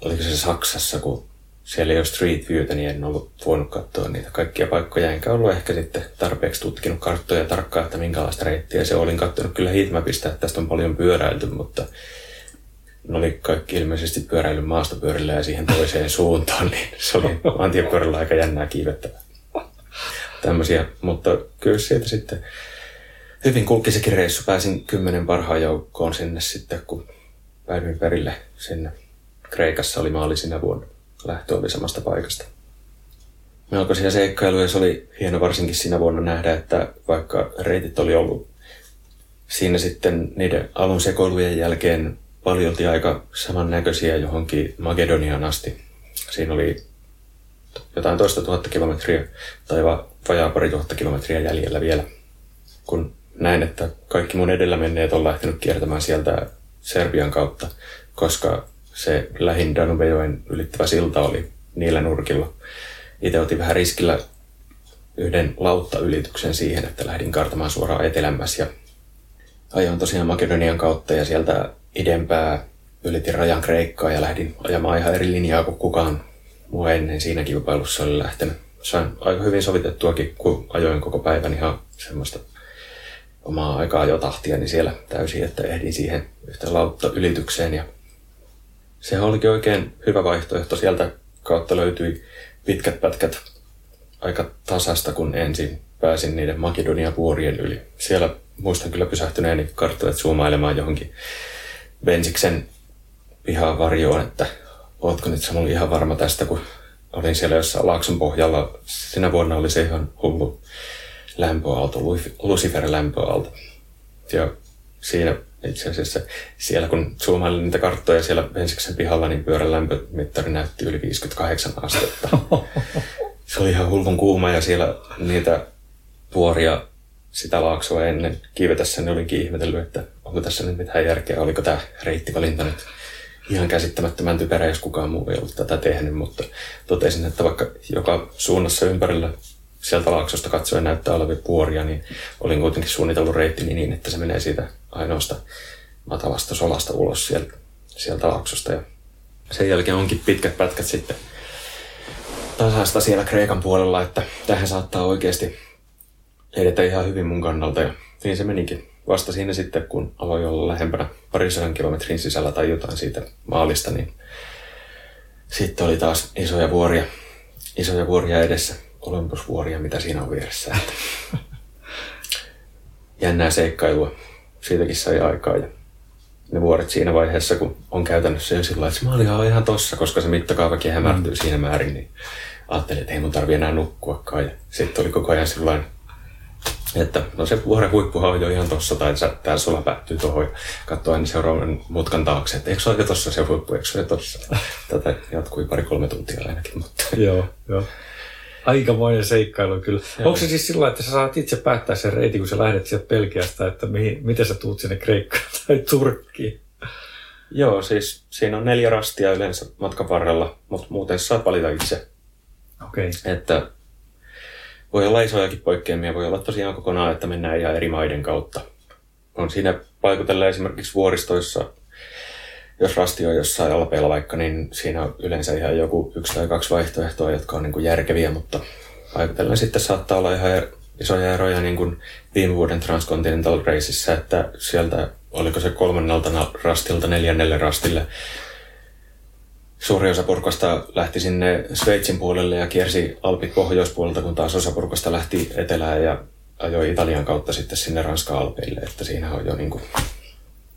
oliko se Saksassa, kun siellä ei ole street viewtä, niin en ollut voinut katsoa niitä kaikkia paikkoja, enkä ollut ehkä sitten tarpeeksi tutkinut karttoja tarkkaan, että minkälaista reittiä se olin katsonut kyllä heatmapista, että tästä on paljon pyöräilty, mutta ne oli kaikki ilmeisesti pyöräily maastopyörillä ja siihen toiseen suuntaan, niin se oli maantiepyörällä aika jännää kiivettävää. Tämmöisiä, mutta kyllä siitä sitten hyvin kulki sekin reissu. Pääsin kymmenen parhaan joukkoon sinne sitten, kun päädyin perille sinne. Kreikassa oli maali sinä vuonna. Lähtö oli samasta paikasta. Melkoisia seikkailuja. Se oli hieno varsinkin siinä vuonna nähdä, että vaikka reitit oli ollut siinä sitten niiden alun sekoilujen jälkeen paljolti aika samannäköisiä johonkin Makedoniaan asti. Siinä oli jotain toista tuhatta kilometriä tai va- vajaa pari tuhatta kilometriä jäljellä vielä. Kun näin, että kaikki mun edellä menneet on lähtenyt kiertämään sieltä Serbian kautta, koska se lähin Danubejoen ylittävä silta oli niillä nurkilla. Itse otin vähän riskillä yhden lautta-ylityksen siihen, että lähdin kartamaan suoraan etelämmäs ja ajoin tosiaan Makedonian kautta ja sieltä idempää ylitin rajan Kreikkaa ja lähdin ajamaan ihan eri linjaa kuin kukaan muu ennen siinä kilpailussa oli lähtenyt. Sain aika hyvin sovitettuakin, kun ajoin koko päivän ihan semmoista omaa aikaa jo tahtia, niin siellä täysin, että ehdin siihen yhtä lautta ylitykseen. Ja se olikin oikein hyvä vaihtoehto. Sieltä kautta löytyi pitkät pätkät aika tasasta, kun ensin pääsin niiden Makedonia vuorien yli. Siellä muistan kyllä pysähtyneeni karttoja zoomailemaan johonkin Bensiksen pihaa varjoon, että ootko nyt Samuli ihan varma tästä, kun olin siellä jossain Laakson pohjalla. Sinä vuonna oli se ihan hullu lämpöaalto, Lucifer lämpöaalto. Ja siinä itse asiassa siellä kun zoomailin niitä karttoja siellä Bensiksen pihalla, niin pyörän lämpömittari näytti yli 58 astetta. Se oli ihan hullun kuuma ja siellä niitä vuoria sitä laaksoa ennen kiivetessä, niin olinkin ihmetellyt, että onko tässä nyt mitään järkeä, oliko tämä reittivalinta nyt ihan käsittämättömän typerä, jos kukaan muu ei ollut tätä tehnyt, mutta totesin, että vaikka joka suunnassa ympärillä sieltä laaksosta katsoen näyttää olevia puoria, niin olin kuitenkin suunnitellut reittini niin, että se menee siitä ainoasta matalasta solasta ulos sieltä, sieltä laaksosta. Ja sen jälkeen onkin pitkät pätkät sitten tasasta siellä Kreikan puolella, että tähän saattaa oikeasti edetä ihan hyvin mun kannalta. Ja niin se menikin. Vasta siinä sitten, kun aloin olla lähempänä parisadan kilometrin sisällä tai jotain siitä maalista, niin sitten oli taas isoja vuoria, isoja vuoria edessä, olympusvuoria, mitä siinä on vieressä. Jännää seikkailua. Siitäkin sai aikaa. Ja ne vuoret siinä vaiheessa, kun on käytännössä jo sillä että maali on ihan tossa, koska se mittakaavakin hämärtyy mm. siinä määrin, niin ajattelin, että ei mun tarvi enää nukkuakaan. Ja sitten oli koko ajan sillä että no se vuoren huippuhan on jo ihan tossa, tai tämä sulla päättyy tuohon ja katsoo aina seuraavan mutkan taakse, että eikö se ole tossa se huippu, eikö se ole tossa. Tätä jatkui pari-kolme tuntia ainakin. Mutta. joo, joo. Aikamoinen seikkailu kyllä. Joo. Onko se siis sillä että sä saat itse päättää sen reitin, kun sä lähdet sieltä Pelkiästä, että mihin, miten sä tuut sinne Kreikkaan tai Turkkiin? Joo, siis siinä on neljä rastia yleensä matkan varrella, mutta muuten saat valita itse. Okei. Okay. Että voi olla isojakin poikkeamia, voi olla tosiaan kokonaan, että mennään ihan eri maiden kautta. On siinä paikutella esimerkiksi vuoristoissa, jos rasti on jossain alpeilla vaikka, niin siinä on yleensä ihan joku yksi tai kaksi vaihtoehtoa, jotka on niin kuin järkeviä, mutta paikutellen sitten saattaa olla ihan er- isoja eroja niin kuin viime vuoden Transcontinental Raceissa, että sieltä oliko se kolmannelta rastilta neljännelle rastille suuri osa porukasta lähti sinne Sveitsin puolelle ja kiersi Alpit pohjoispuolelta, kun taas osa porukasta lähti etelään ja ajoi Italian kautta sitten sinne Ranskan Alpeille. Että siinä on jo niin kuin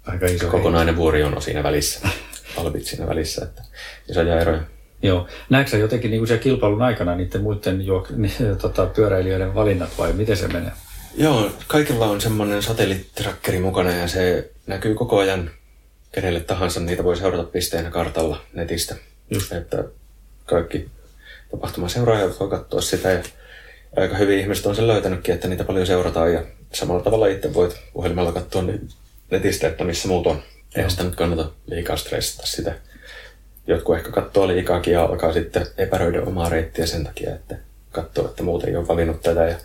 Aika iso kokonainen vuori on siinä välissä, Alpit siinä välissä, että isoja eroja. Joo. Näetkö jotenkin niin kuin kilpailun aikana niiden muiden juok- niin, tota, pyöräilijöiden valinnat vai miten se menee? Joo, kaikilla on semmoinen satelliittrakkeri mukana ja se näkyy koko ajan kenelle tahansa niitä voi seurata pisteenä kartalla netistä. Just. Että kaikki tapahtumaseuraajat voi katsoa sitä ja aika hyvin ihmiset on sen löytänytkin, että niitä paljon seurataan ja samalla tavalla itse voit puhelimella katsoa netistä, että missä muut on. Eihän sitä nyt kannata liikaa stressata sitä. Jotkut ehkä katsoo liikaakin ja alkaa sitten epäröidä omaa reittiä sen takia, että katsoo, että muut ei ole valinnut tätä ja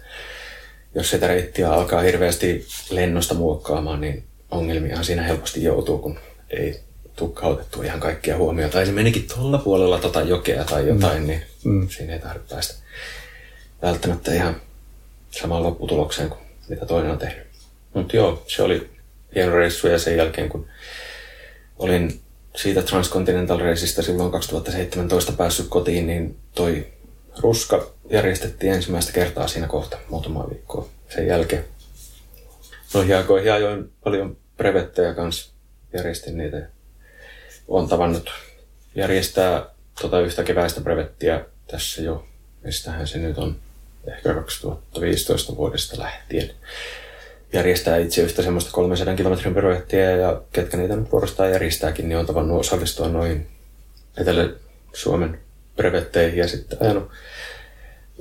jos sitä reittiä alkaa hirveästi lennosta muokkaamaan, niin ongelmia siinä helposti joutuu, kun ei tukkautettu ihan kaikkia huomiota. Tai se menikin tuolla puolella tota jokea tai jotain, mm. niin mm. siinä ei tarvitse päästä välttämättä ihan samaan lopputulokseen kuin mitä toinen on tehnyt. Mutta joo, se oli hieno reissu ja sen jälkeen kun olin siitä Transcontinental Raceista silloin 2017 päässyt kotiin, niin toi ruska järjestettiin ensimmäistä kertaa siinä kohta muutama viikkoa sen jälkeen. Noihin aikoihin ajoin paljon brevettejä kanssa järjestin niitä. Olen tavannut järjestää tota yhtä keväistä brevettiä tässä jo, mistähän se nyt on, ehkä 2015 vuodesta lähtien. Järjestää itse yhtä semmoista 300 kilometrin brevettiä ja ketkä niitä nyt vuorostaan järjestääkin, niin on tavannut osallistua noin Etelä-Suomen brevetteihin ja sitten ajanut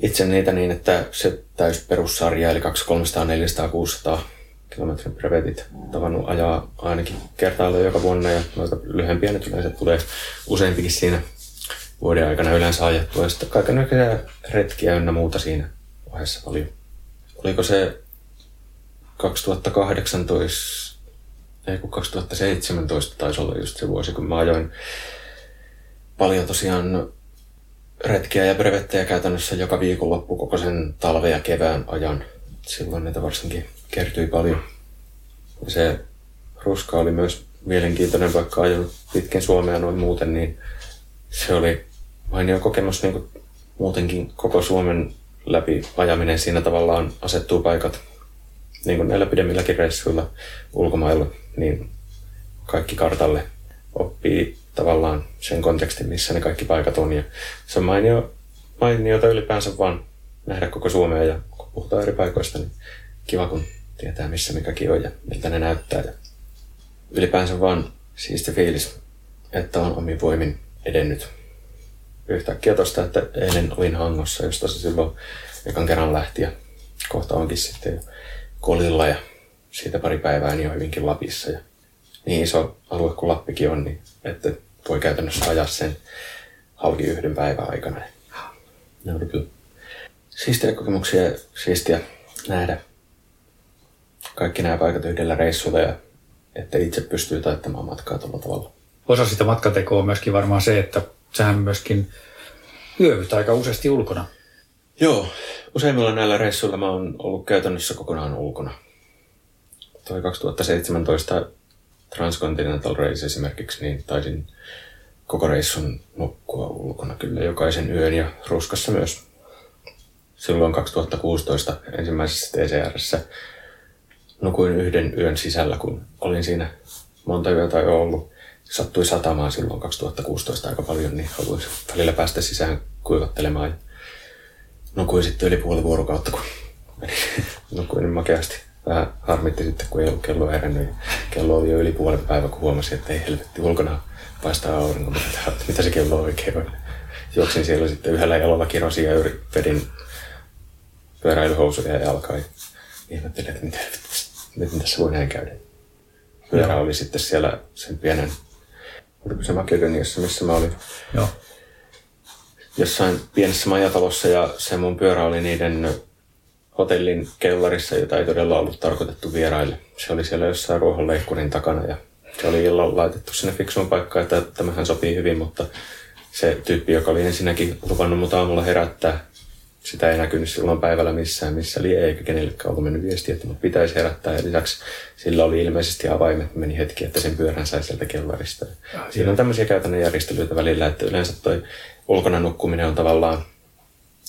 itse niitä niin, että se täys perussarja eli 200, 300, 400, 600 kilometrin brevetit tavannut ajaa ainakin kertaalleen joka vuonna ja noita lyhyempiä nyt yleensä tulee useampikin siinä vuoden aikana yleensä ajettua ja sitten kaikenlaisia retkiä ynnä muuta siinä vaiheessa paljon. Oliko se 2018, ei kun 2017 taisi olla just se vuosi, kun mä ajoin paljon tosiaan retkiä ja brevettejä käytännössä joka viikonloppu koko sen talven ja kevään ajan. Silloin niitä varsinkin kertyi paljon. Se ruska oli myös mielenkiintoinen, vaikka ajanut pitkin Suomea noin muuten, niin se oli mainio kokemus niin kuin muutenkin koko Suomen läpi ajaminen. Siinä tavallaan asettuu paikat niin kuin näillä pidemmilläkin reissuilla ulkomailla, niin kaikki kartalle oppii tavallaan sen kontekstin, missä ne kaikki paikat on. Ja se on mainio, mainiota ylipäänsä vaan nähdä koko Suomea ja kun puhutaan eri paikoista, niin kiva kun tietää missä mikäkin on ja miltä ne näyttää. Ja ylipäänsä vaan siisti fiilis, että on omin voimin edennyt. Yhtäkkiä tosta, että eilen olin Hangossa, josta se silloin ekan kerran lähti ja kohta onkin sitten jo Kolilla ja siitä pari päivää niin on hyvinkin Lapissa. Ja niin iso alue kuin Lappikin on, niin että voi käytännössä ajaa sen halki yhden päivän aikana. Ne oli kyllä siistiä kokemuksia ja siistiä nähdä kaikki nämä paikat yhdellä reissulla ja että itse pystyy taittamaan matkaa tuolla tavalla. Osa sitä matkatekoa on myöskin varmaan se, että sähän myöskin yövyt aika useasti ulkona. Joo, useimmilla näillä reissuilla mä oon ollut käytännössä kokonaan ulkona. Toi 2017 Transcontinental Race esimerkiksi, niin taisin koko reissun nukkua ulkona kyllä jokaisen yön ja ruskassa myös. Silloin 2016 ensimmäisessä TCRssä nukuin yhden yön sisällä, kun olin siinä monta yötä jo ollut. Sattui satamaan silloin 2016 aika paljon, niin haluin välillä päästä sisään kuivattelemaan. nukuin sitten yli puoli vuorokautta, kun nukuin niin makeasti. Vähän harmitti sitten, kun ei ollut kello herännyt. Kello oli jo yli puolen päivä, kun huomasin, että ei helvetti ulkona paistaa aurinko. Mitä, se kello oikein on? Juoksin siellä sitten yhdellä jalolla kirosin ja vedin pyöräilyhousuja ja jalkaa. Ihmettelin, että mitä, miten tässä voi näin käydä. Pyörä oli sitten siellä sen pienen, oliko se Makedoniassa, missä mä olin. Joo. Jossain pienessä majatalossa ja se mun pyörä oli niiden hotellin kellarissa, jota ei todella ollut tarkoitettu vieraille. Se oli siellä jossain ruohonleikkurin takana ja se oli illalla laitettu sinne fiksuun paikkaan, että tämähän sopii hyvin, mutta se tyyppi, joka oli ensinnäkin luvannut mut aamulla herättää, sitä ei näkynyt silloin päivällä missään, missä lie, eikä kenellekään ollut mennyt viesti, että mut pitäisi herättää. Ja lisäksi sillä oli ilmeisesti avaimet, meni hetki, että sen pyörän sai sieltä kellarista. Siinä on tämmöisiä käytännön järjestelyitä välillä, että yleensä toi ulkona nukkuminen on tavallaan,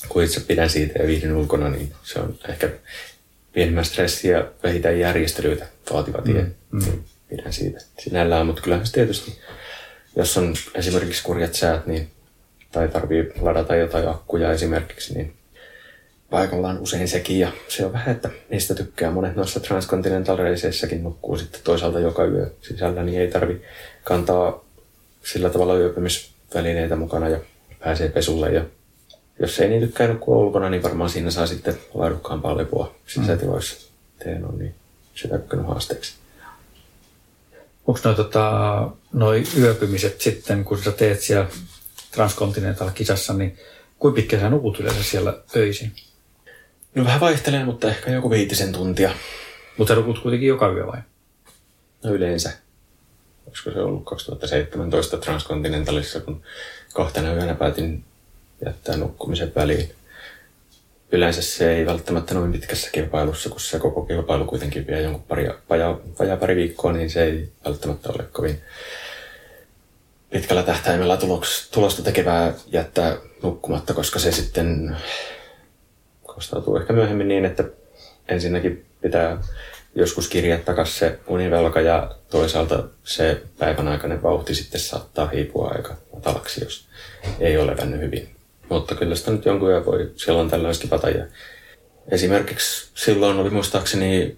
kun itse pidän siitä ja viihdyn ulkona, niin se on ehkä pienemmän stressiä ja vähintään järjestelyitä vaativa tie. Mm, mm. Niin pidän siitä sinällään, mutta kyllähän se tietysti, jos on esimerkiksi kurjat säät, niin, tai tarvii ladata jotain akkuja esimerkiksi, niin paikallaan usein sekin ja se on vähän, että niistä tykkää. Monet noissa Transcontinental Raceissakin nukkuu sitten toisaalta joka yö sisällä, niin ei tarvi kantaa sillä tavalla yöpymisvälineitä mukana ja pääsee pesulle. Ja jos ei niin tykkää nukkua ulkona, niin varmaan siinä saa sitten laadukkaampaa lepoa sisätiloissa. Mm. Teen on niin sitä kokenut haasteeksi. Onko noin tota, noi yöpymiset sitten, kun sä teet siellä Transcontinental-kisassa, niin kuinka pitkä sä nukut yleensä siellä öisin? No vähän vaihtelee, mutta ehkä joku viitisen tuntia. Mutta nukut kuitenkin joka yö vai? No yleensä. Olisiko se ollut 2017 Transcontinentalissa, kun kahtena yönä päätin jättää nukkumisen väliin. Yleensä se ei välttämättä noin pitkässä kilpailussa, kun se koko kilpailu kuitenkin vie jonkun pari, vajaa, vajaa pari viikkoa, niin se ei välttämättä ole kovin pitkällä tähtäimellä tuloks, tulosta tekevää jättää nukkumatta, koska se sitten kostautuu ehkä myöhemmin niin, että ensinnäkin pitää joskus kirjaa takaisin se univelka ja toisaalta se päivän aikainen vauhti sitten saattaa hiipua aika matalaksi, jos ei ole levännyt hyvin. Mutta kyllä sitä nyt jonkun ajan voi silloin tällöin skipata. Ja esimerkiksi silloin oli muistaakseni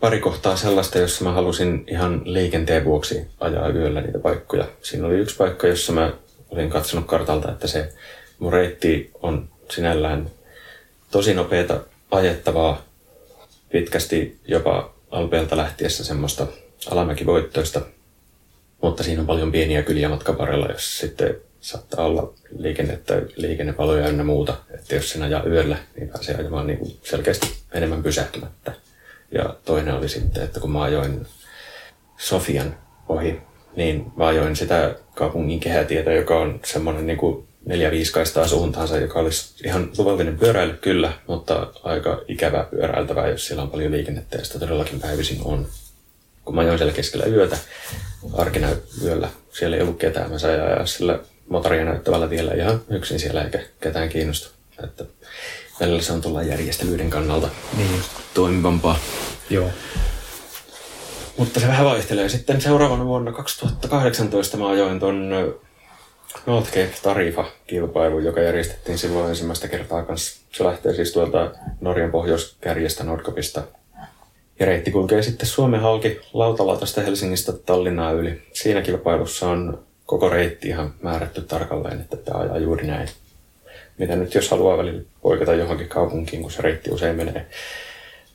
pari kohtaa sellaista, jossa mä halusin ihan liikenteen vuoksi ajaa yöllä niitä paikkoja. Siinä oli yksi paikka, jossa mä olin katsonut kartalta, että se mun reitti on sinällään tosi nopeata ajettavaa, pitkästi jopa Alpeelta lähtiessä semmoista alamäkivoittoista, mutta siinä on paljon pieniä kyliä matkan varrella, jos sitten saattaa olla liikennettä, liikennevaloja ynnä muuta, että jos sen ajaa yöllä, niin pääsee ajamaan niin kuin selkeästi enemmän pysähtymättä. Ja toinen oli sitten, että kun mä ajoin Sofian ohi, niin mä ajoin sitä kaupungin kehätietä, joka on semmoinen niin kuin neljä viiskaistaa suuntaansa, joka olisi ihan luvallinen pyöräily kyllä, mutta aika ikävää pyöräiltävää, jos siellä on paljon liikennettä ja sitä todellakin päivisin on. Kun mä ajoin siellä keskellä yötä, arkina yöllä, siellä ei ollut ketään, mä sain ajaa sillä motoria näyttävällä tiellä ihan yksin siellä eikä ketään kiinnosta. Että välillä se on tuolla järjestelyiden kannalta niin. toimivampaa. Joo. Mutta se vähän vaihtelee. Sitten seuraavana vuonna 2018 mä ajoin ton Northcape Tarifa-kilpailu, joka järjestettiin silloin ensimmäistä kertaa kanssa. Se lähtee siis tuolta Norjan pohjoiskärjestä Nordkopista. Ja reitti kulkee sitten Suomen halki Lautalatasta Helsingistä Tallinnaa yli. Siinä kilpailussa on koko reitti ihan määrätty tarkalleen, että pitää ajaa juuri näin. Mitä nyt jos haluaa välillä poiketa johonkin kaupunkiin, kun se reitti usein menee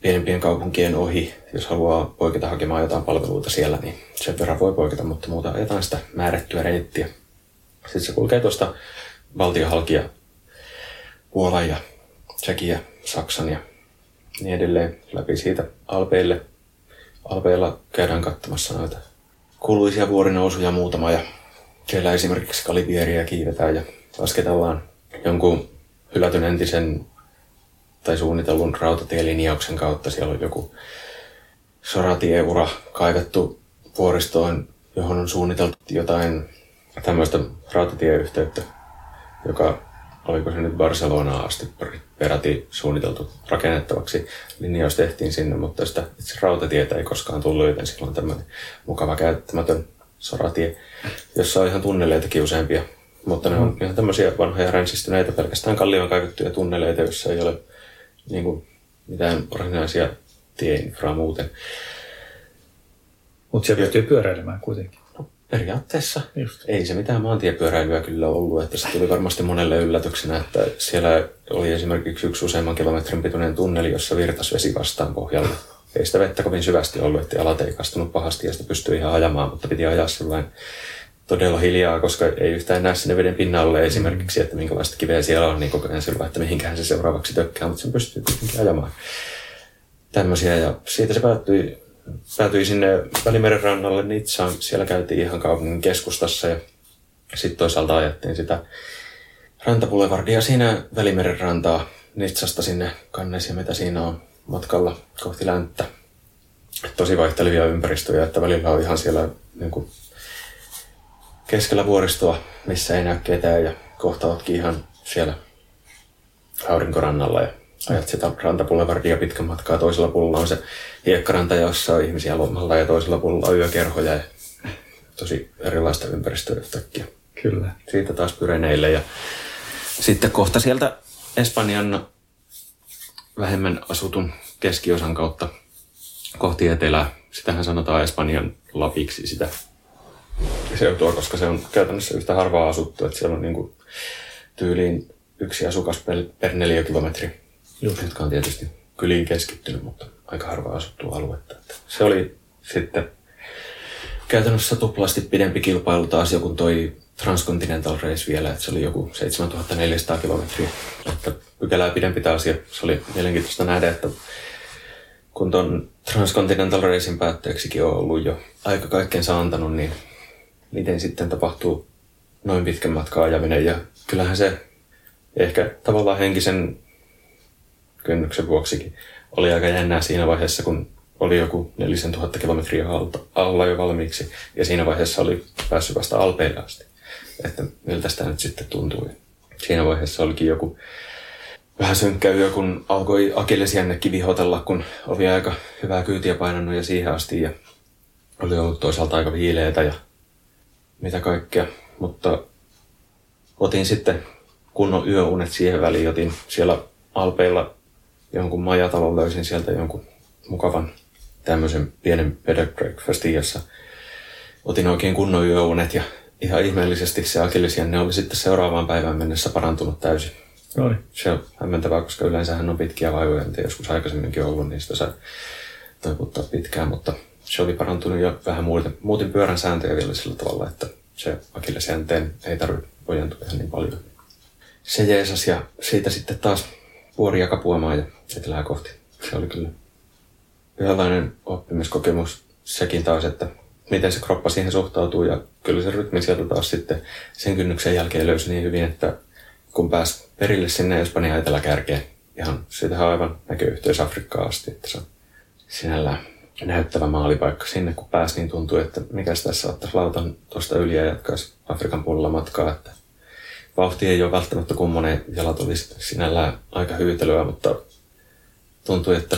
pienempien kaupunkien ohi, jos haluaa poiketa hakemaan jotain palveluita siellä, niin sen verran voi poiketa, mutta muuta ajetaan sitä määrättyä reittiä. Sitten se kulkee tuosta valtiohalkia Puolan ja Tsekin ja Saksan ja niin edelleen läpi siitä Alpeille. Alpeilla käydään katsomassa noita kuuluisia vuorinousuja muutama ja siellä esimerkiksi kalibieria kiivetään ja lasketellaan jonkun hylätyn entisen tai suunnitellun rautatielinjauksen kautta. Siellä on joku soratieura kaivettu vuoristoon, johon on suunniteltu jotain tämmöistä rautatieyhteyttä, joka oliko se nyt Barcelonaa asti peräti suunniteltu rakennettavaksi. Linjaus tehtiin sinne, mutta sitä itse rautatietä ei koskaan tullut, joten silloin on tämmöinen mukava käyttämätön soratie, jossa on ihan tunneleitakin useampia. Mutta ne on mm. ihan tämmöisiä vanhoja ränsistyneitä, pelkästään kallion kaivettuja tunneleita, joissa ei ole niin kuin, mitään varsinaisia tieinfraa muuten. Mutta siellä pystyy pyöräilemään kuitenkin. Periaatteessa. Just. Ei se mitään maantiepyöräilyä kyllä ollut, että se tuli varmasti monelle yllätyksenä, että siellä oli esimerkiksi yksi useamman kilometrin pituinen tunneli, jossa virtas vesi vastaan pohjalle. Ei sitä vettä kovin syvästi ollut, että jalat ei kastunut pahasti ja sitä pystyi ihan ajamaan, mutta piti ajaa sellainen todella hiljaa, koska ei yhtään näe sinne veden pinnalle esimerkiksi, että minkälaista kiveä siellä on, niin koko ajan selvä, että mihinkään se seuraavaksi tökkää, mutta sen pystyy kuitenkin ajamaan. Tämmöisiä ja siitä se päättyi, päätyi sinne Välimeren rannalle Nitsaan. Siellä käytiin ihan kaupungin keskustassa ja sitten toisaalta ajettiin sitä rantapulevardia siinä Välimeren rantaa Nitsasta sinne kanneisiin, mitä siinä on matkalla kohti länttä. Tosi vaihtelevia ympäristöjä, että välillä on ihan siellä niin kuin keskellä vuoristoa, missä ei näy ketään ja kohta ihan siellä aurinkorannalla ja ajat sitä rantapulevardia pitkän matkaa. Toisella puolella on se hiekkaranta, jossa on ihmisiä lomalla ja toisella puolella on yökerhoja ja tosi erilaista ympäristöä yhtäkkiä. Kyllä. Siitä taas Pyreneille ja sitten kohta sieltä Espanjan vähemmän asutun keskiosan kautta kohti etelää. Sitähän sanotaan Espanjan lapiksi sitä seutua, koska se on käytännössä yhtä harvaa asuttu, että siellä on niin kuin tyyliin yksi asukas per, per neliökilometri, Just. jotka on tietysti kyliin keskittynyt, mutta aika harvaa asuttua aluetta. Että se oli sitten käytännössä tuplasti pidempi kilpailu taas joku toi Transcontinental Race vielä, että se oli joku 7400 kilometriä. Että pykälää pidempi taas ja se oli mielenkiintoista nähdä, että kun tuon Transcontinental Racein päätteeksikin on ollut jo aika kaikkeensa antanut, niin miten sitten tapahtuu noin pitkän matkan ajaminen. Ja kyllähän se ehkä tavallaan henkisen kynnyksen vuoksikin oli aika jännää siinä vaiheessa, kun oli joku 4000 kilometriä alla jo valmiiksi. Ja siinä vaiheessa oli päässyt vasta alpeille asti. Että miltä sitä nyt sitten tuntui. Siinä vaiheessa olikin joku vähän synkkä yö, kun alkoi akillesjännekin vihotella, kun oli aika hyvää kyytiä painanut ja siihen asti. Ja oli ollut toisaalta aika viileitä ja mitä kaikkea. Mutta otin sitten kunnon yöunet siihen väliin. Otin siellä Alpeilla jonkun majatalon, löysin sieltä jonkun mukavan tämmöisen pienen bed breakfastin, jossa otin oikein kunnon yöunet ja ihan ihmeellisesti se akillisjänne oli sitten seuraavaan päivään mennessä parantunut täysin. Noin. Se on hämmentävää, koska yleensä hän on pitkiä vaivoja, mitä joskus aikaisemminkin ollut, niin sitä sai toiputtaa pitkään, mutta se oli parantunut jo vähän muuten. Muutin pyörän sääntöjä vielä sillä tavalla, että se akillesjänteen ei tarvitse ojentua ihan niin paljon. Se jeesas ja siitä sitten taas vuori ja kapuamaan ja etelää kohti. Se oli kyllä yhdenlainen oppimiskokemus sekin taas, että miten se kroppa siihen suhtautuu ja kyllä se rytmi sieltä taas sitten sen kynnyksen jälkeen löysi niin hyvin, että kun pääsi perille sinne Espanjan eteläkärkeen, ihan siitähän aivan näköyhteys Afrikkaan asti, että se on sinällään näyttävä maalipaikka sinne, kun pääsi, niin tuntui, että mikä tässä ottaisi lautan tuosta yli ja jatkaisi Afrikan puolella matkaa. Että vauhti ei ole välttämättä kummonen, jalat olisi sinällään aika hyytelyä, mutta tuntui, että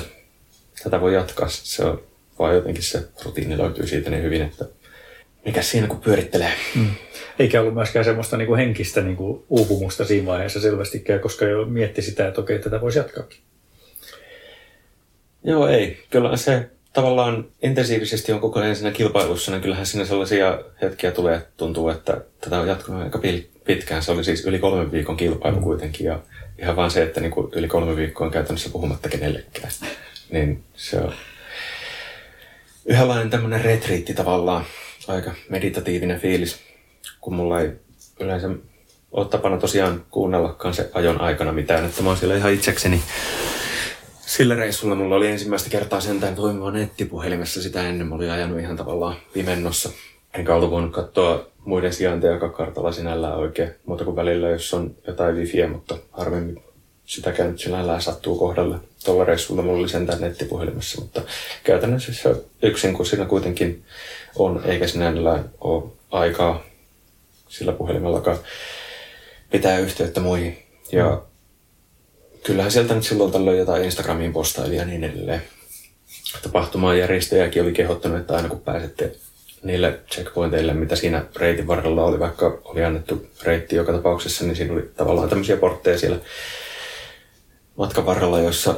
tätä voi jatkaa. Se on vaan jotenkin se rutiini löytyy siitä niin hyvin, että mikä siinä kun pyörittelee. Mm. Eikä ollut myöskään semmoista niin kuin henkistä niin kuin uupumusta siinä vaiheessa selvästikään, koska jo mietti sitä, että okei, tätä voisi jatkaa. Joo, ei. Kyllä se tavallaan intensiivisesti on koko ajan siinä kilpailussa, niin kyllähän siinä sellaisia hetkiä tulee, että tuntuu, että tätä on jatkunut aika pitkään. Se oli siis yli kolmen viikon kilpailu mm. kuitenkin ja ihan vaan se, että niin kuin yli kolme viikkoa on käytännössä puhumatta kenellekään. Niin se on yhdenlainen tämmöinen retriitti tavallaan, aika meditatiivinen fiilis, kun mulla ei yleensä ole tapana tosiaan kuunnellakaan se ajon aikana mitään, että mä oon siellä ihan itsekseni. Sillä reissulla mulla oli ensimmäistä kertaa sentään toimiva nettipuhelimessa sitä ennen. Mä olin ajanut ihan tavallaan pimennossa. Enkä ollut voinut katsoa muiden sijainteja kartalla sinällään oikein, muuta kuin välillä, jos on jotain wifiä, mutta harvemmin sitäkään nyt sinällään sattuu kohdalle. Tuolla reissulla mulla oli sentään nettipuhelimessa, mutta käytännössä se yksin, kun siinä kuitenkin on, eikä sinällään ole aikaa sillä puhelimellakaan pitää yhteyttä muihin. Ja mm. kyllähän sieltä nyt silloin tällöin jotain Instagramiin postaili ja niin edelleen. Tapahtumaan järjestäjäkin oli kehottanut, että aina kun pääsette niille checkpointeille, mitä siinä reitin varrella oli, vaikka oli annettu reitti joka tapauksessa, niin siinä oli tavallaan tämmöisiä portteja siellä matkan varrella, joissa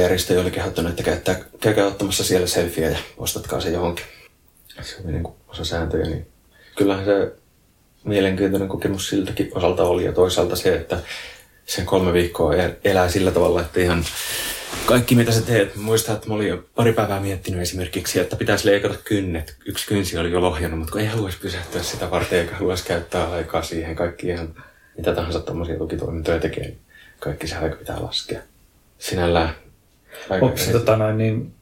järjestäjä oli kehottanut, että käyttää, käykää ottamassa siellä selfieä ja postatkaa se johonkin. Se oli niin kuin osa sääntöjä, niin kyllähän se mielenkiintoinen kokemus siltäkin osalta oli ja toisaalta se, että sen kolme viikkoa elää sillä tavalla, että ihan kaikki mitä sä teet, muistan, että mä olin jo pari päivää miettinyt esimerkiksi, että pitäisi leikata kynnet. Yksi kynsi oli jo lohjannut, mutta kun ei haluaisi pysähtyä sitä varten eikä haluaisi käyttää aikaa siihen. Kaikki ihan mitä tahansa tämmöisiä tukitoimintoja tekee, niin kaikki se aika pitää laskea. Sinällään aika Onko se, tota noin, niin,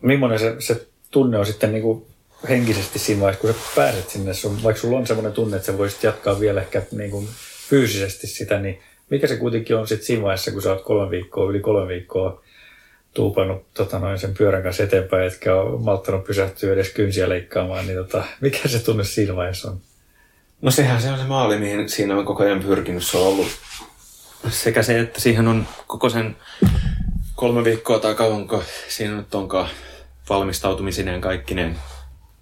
millainen se, se tunne on sitten niin kuin henkisesti siinä vaiheessa, kun sä pääset sinne, sun, vaikka sulla on semmoinen tunne, että sä voisit jatkaa vielä ehkä niin kuin fyysisesti sitä, niin mikä se kuitenkin on sitten siinä vaiheessa, kun sä oot kolme viikkoa, yli kolme viikkoa tuupannut tota noin, sen pyörän kanssa eteenpäin, etkä ole malttanut pysähtyä edes kynsiä leikkaamaan, niin tota, mikä se tunne siinä vaiheessa on? No sehän se on se maali, mihin siinä on koko ajan pyrkinyt. Se on ollut sekä se, että siihen on koko sen kolme viikkoa tai kauanko siinä nyt onkaan valmistautumisineen kaikkineen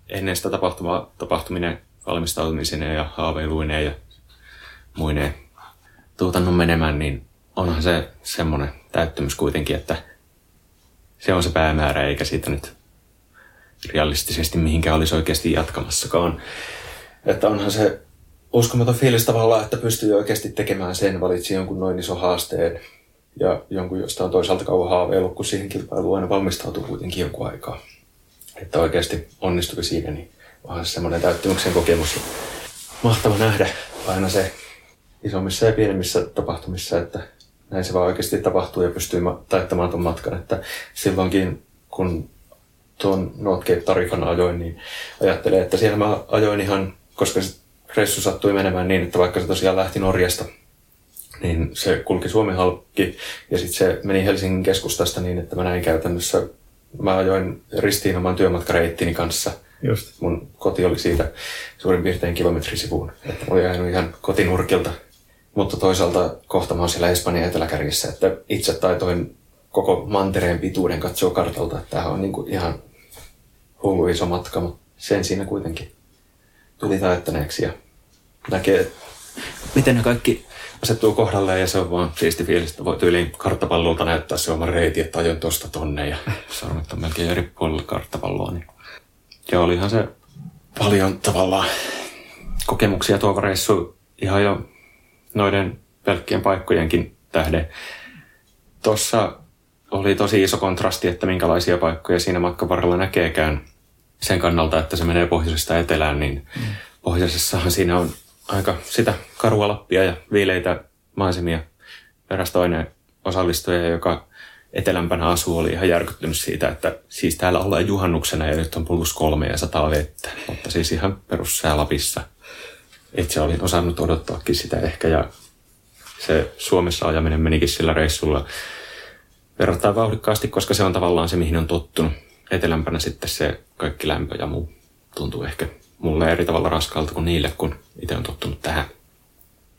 ennen sitä tapahtumaa, tapahtuminen valmistautumisineen ja haaveiluineen ja muineen tuotannon menemään, niin onhan se semmoinen täyttymys kuitenkin, että se on se päämäärä, eikä siitä nyt realistisesti mihinkään olisi oikeasti jatkamassakaan. Että onhan se uskomaton fiilis tavallaan, että pystyy oikeasti tekemään sen, valitsi jonkun noin iso haasteen ja jonkun, josta on toisaalta kauan haaveillut, kun siihen kilpailuun aina valmistautuu kuitenkin jonkun aikaa. Että oikeasti onnistuiko siinä, niin onhan se semmoinen täyttymyksen kokemus. Mahtava nähdä aina se isommissa ja pienemmissä tapahtumissa, että näin se vaan oikeasti tapahtuu ja pystyy taittamaan tuon matkan. Että silloinkin, kun tuon Northgate Tarifan ajoin, niin ajattelee, että siellä mä ajoin ihan, koska se reissu sattui menemään niin, että vaikka se tosiaan lähti Norjasta, niin se kulki Suomen halki ja sitten se meni Helsingin keskustasta niin, että mä näin käytännössä, mä ajoin ristiin oman työmatkareittini kanssa. Just. Mun koti oli siitä suurin piirtein kilometrisivuun. Että mä olin ajanut ihan kotinurkilta mutta toisaalta kohta mä oon siellä Espanjan eteläkärjessä, että itse taitoin koko mantereen pituuden katsoa kartalta, että tämä on niin kuin ihan hullu iso matka, mutta sen siinä kuitenkin tuli taettaneeksi ja näkee, miten ne kaikki asettuu kohdalle ja se on vaan siisti fiilis, että voi tyyliin karttapallolta näyttää se oma reiti, että ajon tosta tonne ja sormet on melkein eri puolella karttapalloa. Niin. Ja olihan se paljon tavallaan kokemuksia tuo reissu ihan jo noiden pelkkien paikkojenkin tähden. Tuossa oli tosi iso kontrasti, että minkälaisia paikkoja siinä matkan varrella näkeekään sen kannalta, että se menee pohjoisesta etelään, niin mm. pohjoisessahan siinä on aika sitä karua lappia ja viileitä maisemia. Eräs toinen osallistuja, joka etelämpänä asuu, oli ihan järkyttynyt siitä, että siis täällä ollaan juhannuksena ja nyt on plus kolme ja sataa vettä, mutta siis ihan perussää Lapissa – itse olin osannut odottaakin sitä ehkä ja se Suomessa ajaminen menikin sillä reissulla verrattain vauhdikkaasti, koska se on tavallaan se, mihin on tottunut. Etelämpänä sitten se kaikki lämpö ja muu tuntuu ehkä mulle eri tavalla raskalta kuin niille, kun itse on tottunut tähän.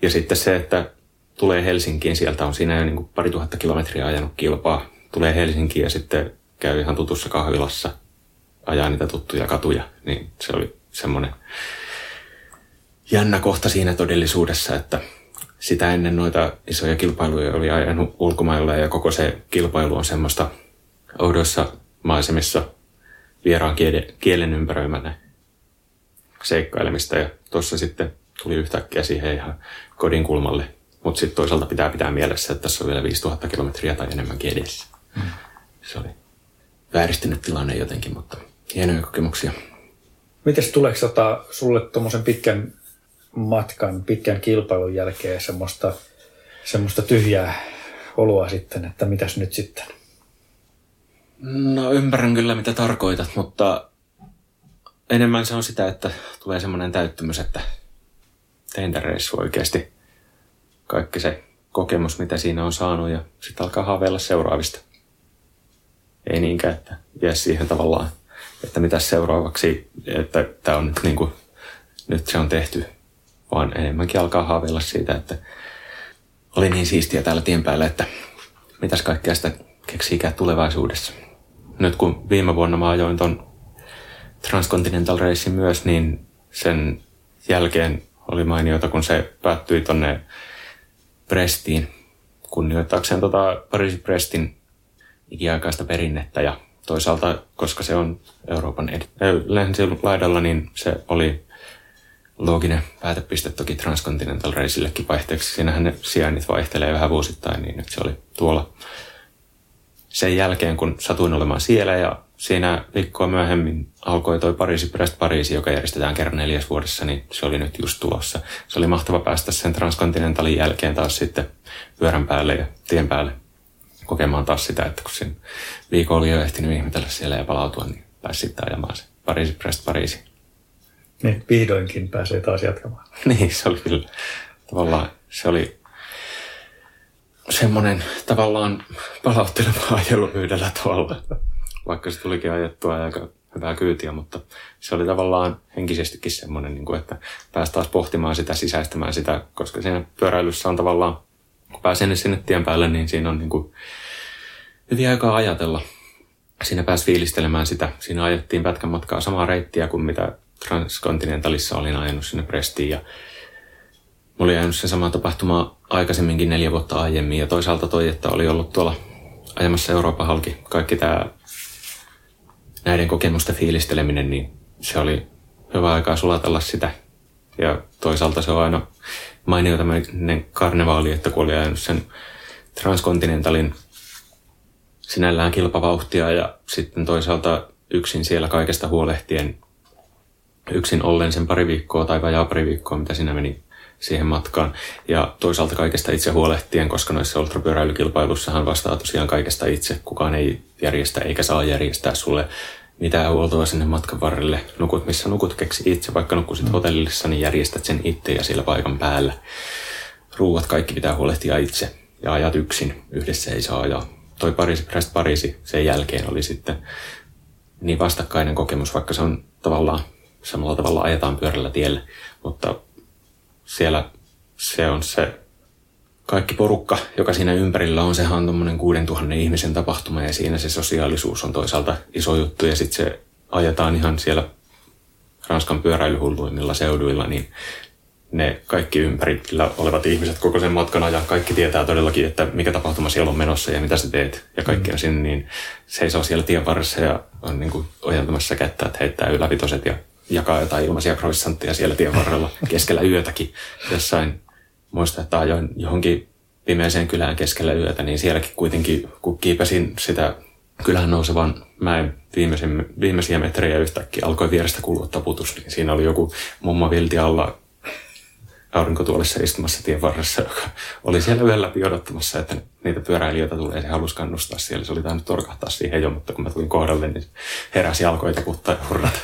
Ja sitten se, että tulee Helsinkiin, sieltä on siinä jo niin pari tuhatta kilometriä ajanut kilpaa. Tulee Helsinkiin ja sitten käy ihan tutussa kahvilassa, ajaa niitä tuttuja katuja, niin se oli semmoinen jännä kohta siinä todellisuudessa, että sitä ennen noita isoja kilpailuja oli ajanut ulkomailla ja koko se kilpailu on semmoista oudoissa maisemissa vieraan kielen ympäröimänä seikkailemista ja tuossa sitten tuli yhtäkkiä siihen ihan kodin kulmalle. Mutta sitten toisaalta pitää pitää mielessä, että tässä on vielä 5000 kilometriä tai enemmänkin edessä. Mm. Se oli vääristynyt tilanne jotenkin, mutta hienoja kokemuksia. Miten tuleeko tota, sulle tuommoisen pitkän matkan, pitkän kilpailun jälkeen semmoista, semmoista tyhjää oloa sitten, että mitäs nyt sitten? No ymmärrän kyllä mitä tarkoitat, mutta enemmän se on sitä, että tulee semmoinen täyttymys, että tein tämän reissu oikeasti. Kaikki se kokemus, mitä siinä on saanut ja sitten alkaa haaveilla seuraavista. Ei niinkään, että jää siihen tavallaan, että mitä seuraavaksi, että tämä on nyt niin kuin, nyt se on tehty, vaan enemmänkin alkaa haaveilla siitä, että oli niin siistiä täällä tien päällä, että mitäs kaikkea sitä keksiikään tulevaisuudessa. Nyt kun viime vuonna mä ajoin ton Transcontinental Racein myös, niin sen jälkeen oli mainiota, kun se päättyi tonne Prestiin kunnioittaakseen tota Pariisi Prestin ikiaikaista perinnettä ja toisaalta, koska se on Euroopan ed- äh, laidalla, niin se oli looginen päätepiste toki Transcontinental Racillekin vaihteeksi. Siinähän ne sijainnit vaihtelee vähän vuosittain, niin nyt se oli tuolla. Sen jälkeen, kun satuin olemaan siellä ja siinä viikkoa myöhemmin alkoi toi Pariisi Brest Pariisi, joka järjestetään kerran neljäs vuodessa, niin se oli nyt just tulossa. Se oli mahtava päästä sen Transcontinentalin jälkeen taas sitten pyörän päälle ja tien päälle kokemaan taas sitä, että kun siinä viikko oli jo ehtinyt ihmetellä siellä ja palautua, niin pääsi sitten ajamaan se Pariisi Brest Pariisi. Niin, vihdoinkin pääsee taas jatkamaan. niin, se oli kyllä tavallaan, se oli semmoinen tavallaan palautteleva ajelu yhdellä tavalla vaikka se tulikin ajettua aika hyvää kyytiä, mutta se oli tavallaan henkisestikin semmoinen, niin että pääsi taas pohtimaan sitä, sisäistämään sitä, koska siinä pyöräilyssä on tavallaan, kun pääsee sinne tien päälle, niin siinä on niin kuin hyvin aikaa ajatella. Siinä pääsi fiilistelemään sitä. Siinä ajettiin pätkän matkaa samaa reittiä kuin mitä Transcontinentalissa olin ajanut sinne Prestiin ja Mä olin ajanut se sama tapahtuma aikaisemminkin neljä vuotta aiemmin ja toisaalta toi, että oli ollut tuolla ajamassa Euroopan halki kaikki tämä näiden kokemusten fiilisteleminen, niin se oli hyvä aikaa sulatella sitä. Ja toisaalta se on aina mainio tämmöinen karnevaali, että kun oli ajanut sen transkontinentalin sinällään kilpavauhtia ja sitten toisaalta yksin siellä kaikesta huolehtien yksin ollen sen pari viikkoa tai vajaa pari viikkoa, mitä siinä meni siihen matkaan. Ja toisaalta kaikesta itse huolehtien, koska noissa ultrapyöräilykilpailussahan vastaa tosiaan kaikesta itse. Kukaan ei järjestä eikä saa järjestää sulle mitään huoltoa sinne matkan varrelle. Nukut missä nukut keksi itse, vaikka nukusit mm. hotellissa, niin järjestät sen itse ja siellä paikan päällä. Ruuat kaikki pitää huolehtia itse ja ajat yksin. Yhdessä ei saa ajaa. Toi Pariisi, Brest Pariisi sen jälkeen oli sitten niin vastakkainen kokemus, vaikka se on tavallaan samalla tavalla ajetaan pyörällä tielle, mutta siellä se on se kaikki porukka, joka siinä ympärillä on, sehän on tuommoinen 6000 ihmisen tapahtuma ja siinä se sosiaalisuus on toisaalta iso juttu. Ja sitten se ajetaan ihan siellä Ranskan pyöräilyhulluimmilla seuduilla, niin ne kaikki ympärillä olevat ihmiset koko sen matkan ajan, kaikki tietää todellakin, että mikä tapahtuma siellä on menossa ja mitä sä teet ja kaikki on sinne, niin seisoo siellä tien varressa ja on niin kuin ojentamassa kättä, että heittää ylävitoset ja jakaa jotain ilmaisia croissantteja siellä tien varrella keskellä yötäkin. Jossain muista, että ajoin johonkin pimeäseen kylään keskellä yötä, niin sielläkin kuitenkin, kun kiipesin sitä kylään nousevan mäen viimeisiä metrejä yhtäkkiä alkoi vierestä kuulua taputus, niin siinä oli joku mumma vilti alla aurinkotuolissa istumassa tien varressa, joka oli siellä yöllä läpi odottamassa, että niitä pyöräilijöitä tulee se halusi kannustaa siellä. Se oli tainnut torkahtaa siihen jo, mutta kun mä tulin kohdalle, niin heräsi alkoi taputtaa ja hurrata.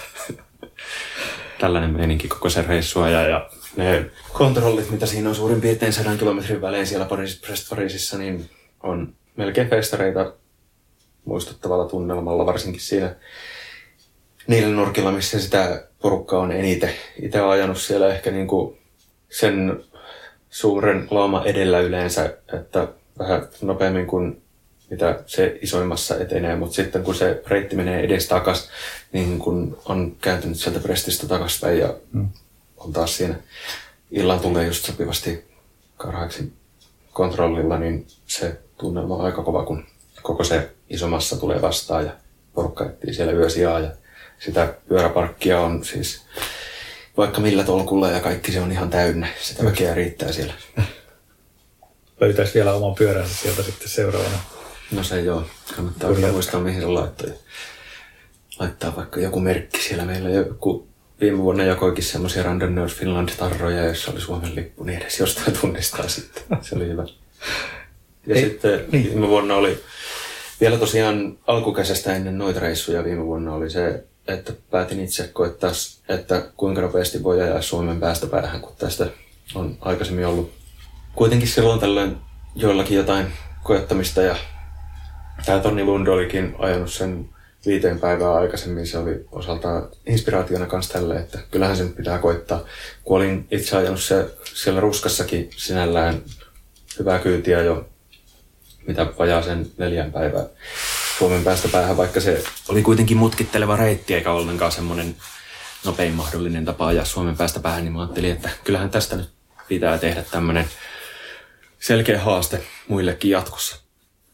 Tällainen meininki koko se reissuaja ja ne kontrollit, mitä siinä on suurin piirtein sadan kilometrin välein siellä Pariis, Pariisissa, niin on melkein festareita muistuttavalla tunnelmalla, varsinkin siinä niillä nurkilla, missä sitä porukkaa on eniten. Itse olen ajanut siellä ehkä niin kuin sen suuren lauma edellä yleensä, että vähän nopeammin kuin mitä se isoimmassa etenee, mutta sitten kun se reitti menee edes takas, niin kun on kääntynyt sieltä Prestistä takaspäin ja mm on taas siinä illan tulee just sopivasti karhaaksi kontrollilla, niin se tunnelma on aika kova, kun koko se iso massa tulee vastaan ja porukka etsii siellä yösijaa ja sitä pyöräparkkia on siis vaikka millä tolkulla ja kaikki se on ihan täynnä. Sitä väkeä riittää siellä. Löytäisi vielä oman pyöränsä sieltä sitten seuraavana. No se joo. Kannattaa kyllä muistaa, mihin se laittoi. Laittaa vaikka joku merkki siellä. Meillä joku viime vuonna jakoikin semmoisia Random Nerds Finland-tarroja, joissa oli Suomen lippu, niin edes jostain tunnistaa sitten. Se oli hyvä. Ja Ei, sitten niin. viime vuonna oli, vielä tosiaan alkukesästä ennen noita reissuja viime vuonna oli se, että päätin itse koettaa, että kuinka nopeasti voi ajaa Suomen päästä päähän, kun tästä on aikaisemmin ollut kuitenkin silloin tällöin joillakin jotain koettamista ja tämä Tonni Lund olikin ajanut sen viiteen päivää aikaisemmin. Se oli osaltaan inspiraationa kanssa tälle, että kyllähän sen pitää koittaa. Kun olin itse ajanut se siellä ruskassakin sinällään hyvää kyytiä jo mitä vajaa sen neljän päivää Suomen päästä päähän, vaikka se oli kuitenkin mutkitteleva reitti eikä ollenkaan semmoinen nopein mahdollinen tapa ajaa Suomen päästä päähän, niin mä ajattelin, että kyllähän tästä nyt pitää tehdä tämmöinen selkeä haaste muillekin jatkossa.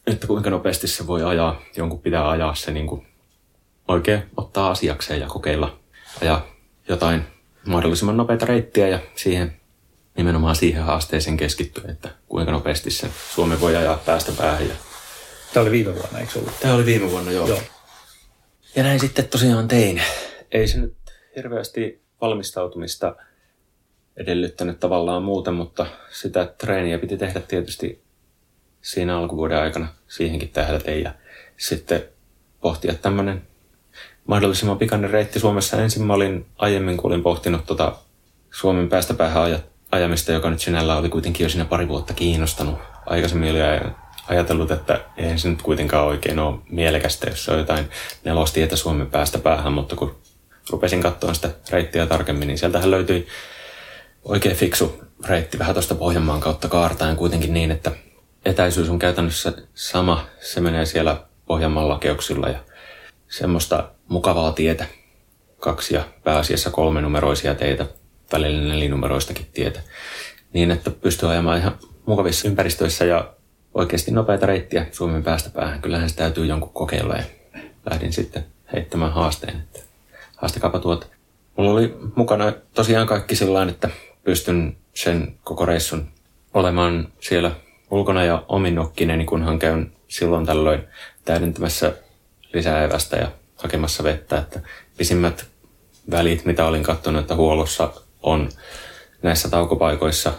Että kuinka nopeasti se voi ajaa, jonkun pitää ajaa se niin kuin oikein ottaa asiakseen ja kokeilla ajaa jotain mahdollisimman nopeita reittiä ja siihen nimenomaan siihen haasteeseen keskittyä, että kuinka nopeasti se Suomi voi ajaa päästä päähän. Ja... Tämä oli viime vuonna, eikö ollut? Tämä oli viime vuonna, joo. joo. Ja näin sitten tosiaan tein. Ei se nyt hirveästi valmistautumista edellyttänyt tavallaan muuten, mutta sitä treeniä piti tehdä tietysti siinä alkuvuoden aikana siihenkin tähdäten ja sitten pohtia tämmöinen mahdollisimman pikainen reitti Suomessa. Ensin mä olin aiemmin, kun olin pohtinut tota Suomen päästä päähän ajamista, joka nyt sinällä oli kuitenkin jo siinä pari vuotta kiinnostanut. Aikaisemmin oli ajatellut, että eihän se nyt kuitenkaan oikein ole mielekästä, jos se on jotain nelostietä Suomen päästä päähän, mutta kun rupesin katsomaan sitä reittiä tarkemmin, niin sieltähän löytyi oikein fiksu reitti vähän tuosta Pohjanmaan kautta kaartaen kuitenkin niin, että etäisyys on käytännössä sama. Se menee siellä Pohjanmaan lakeuksilla ja semmoista mukavaa tietä. Kaksi ja pääasiassa kolme numeroisia teitä, välillä nelinumeroistakin tietä. Niin, että pystyy ajamaan ihan mukavissa ympäristöissä ja oikeasti nopeita reittiä Suomen päästä päähän. Kyllähän se täytyy jonkun kokeilla ja lähdin sitten heittämään haasteen, että haastakaapa tuota. Mulla oli mukana tosiaan kaikki sillä että pystyn sen koko reissun olemaan siellä ulkona ja omin nokkineni, kunhan käyn silloin tällöin täydentämässä lisää evästä ja hakemassa vettä. Että pisimmät välit, mitä olin katsonut, että huollossa on näissä taukopaikoissa,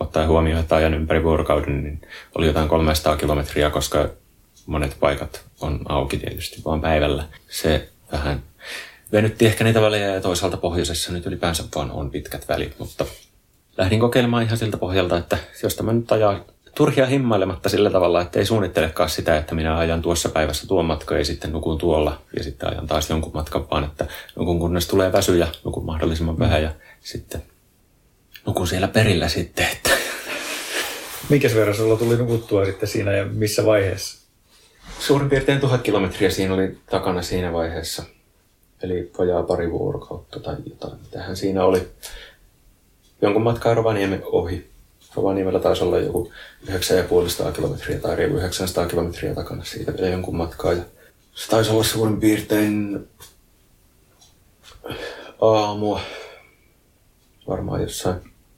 ottaen huomioon, että ajan ympäri vuorokauden, niin oli jotain 300 kilometriä, koska monet paikat on auki tietysti vaan päivällä. Se vähän venytti ehkä niitä välejä ja toisaalta pohjoisessa nyt ylipäänsä vaan on pitkät välit, mutta lähdin kokeilemaan ihan siltä pohjalta, että jos tämä nyt ajaa turhia himmailematta sillä tavalla, että ei suunnittelekaan sitä, että minä ajan tuossa päivässä tuon matka ja sitten nukun tuolla ja sitten ajan taas jonkun matkan, vaan että nukun kunnes tulee väsy ja nukun mahdollisimman vähän ja sitten nukun siellä perillä sitten. Että. Mikäs verran sulla tuli nukuttua sitten siinä ja missä vaiheessa? Suurin piirtein tuhat kilometriä siinä oli takana siinä vaiheessa. Eli vajaa pari vuorokautta tai jotain. Tähän siinä oli jonkun matkaa Rovaniemen ohi. Rovaniemellä taisi olla joku 950 kilometriä tai reilu 900 kilometriä takana siitä vielä jonkun matkaa. Ja se taisi olla suurin piirtein aamua, varmaan jossain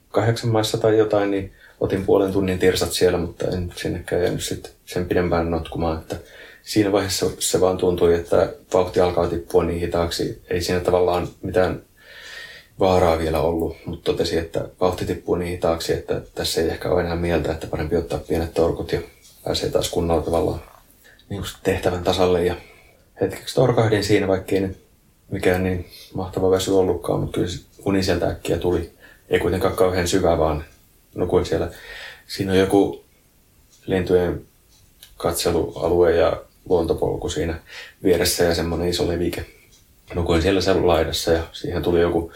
kahdeksan maissa tai jotain, niin otin puolen tunnin tirsat siellä, mutta en sinnekään jäänyt sitten sen pidempään notkumaan, että siinä vaiheessa se vaan tuntui, että vauhti alkaa tippua niin hitaaksi. Ei siinä tavallaan mitään vaaraa vielä ollut, mutta totesi, että vauhti tippuu niin hitaaksi, että tässä ei ehkä ole enää mieltä, että parempi ottaa pienet torkut ja pääsee taas kunnolla tavallaan niin kuin tehtävän tasalle. Ja hetkeksi torkahdin siinä, vaikkei nyt mikään niin mahtava väsy ollutkaan, mutta kyllä uni sieltä äkkiä tuli. Ei kuitenkaan kauhean syvä, vaan nukuin siellä. Siinä on joku lintujen katselualue ja luontopolku siinä vieressä ja semmoinen iso levike. Nukuin siellä sen laidassa ja siihen tuli joku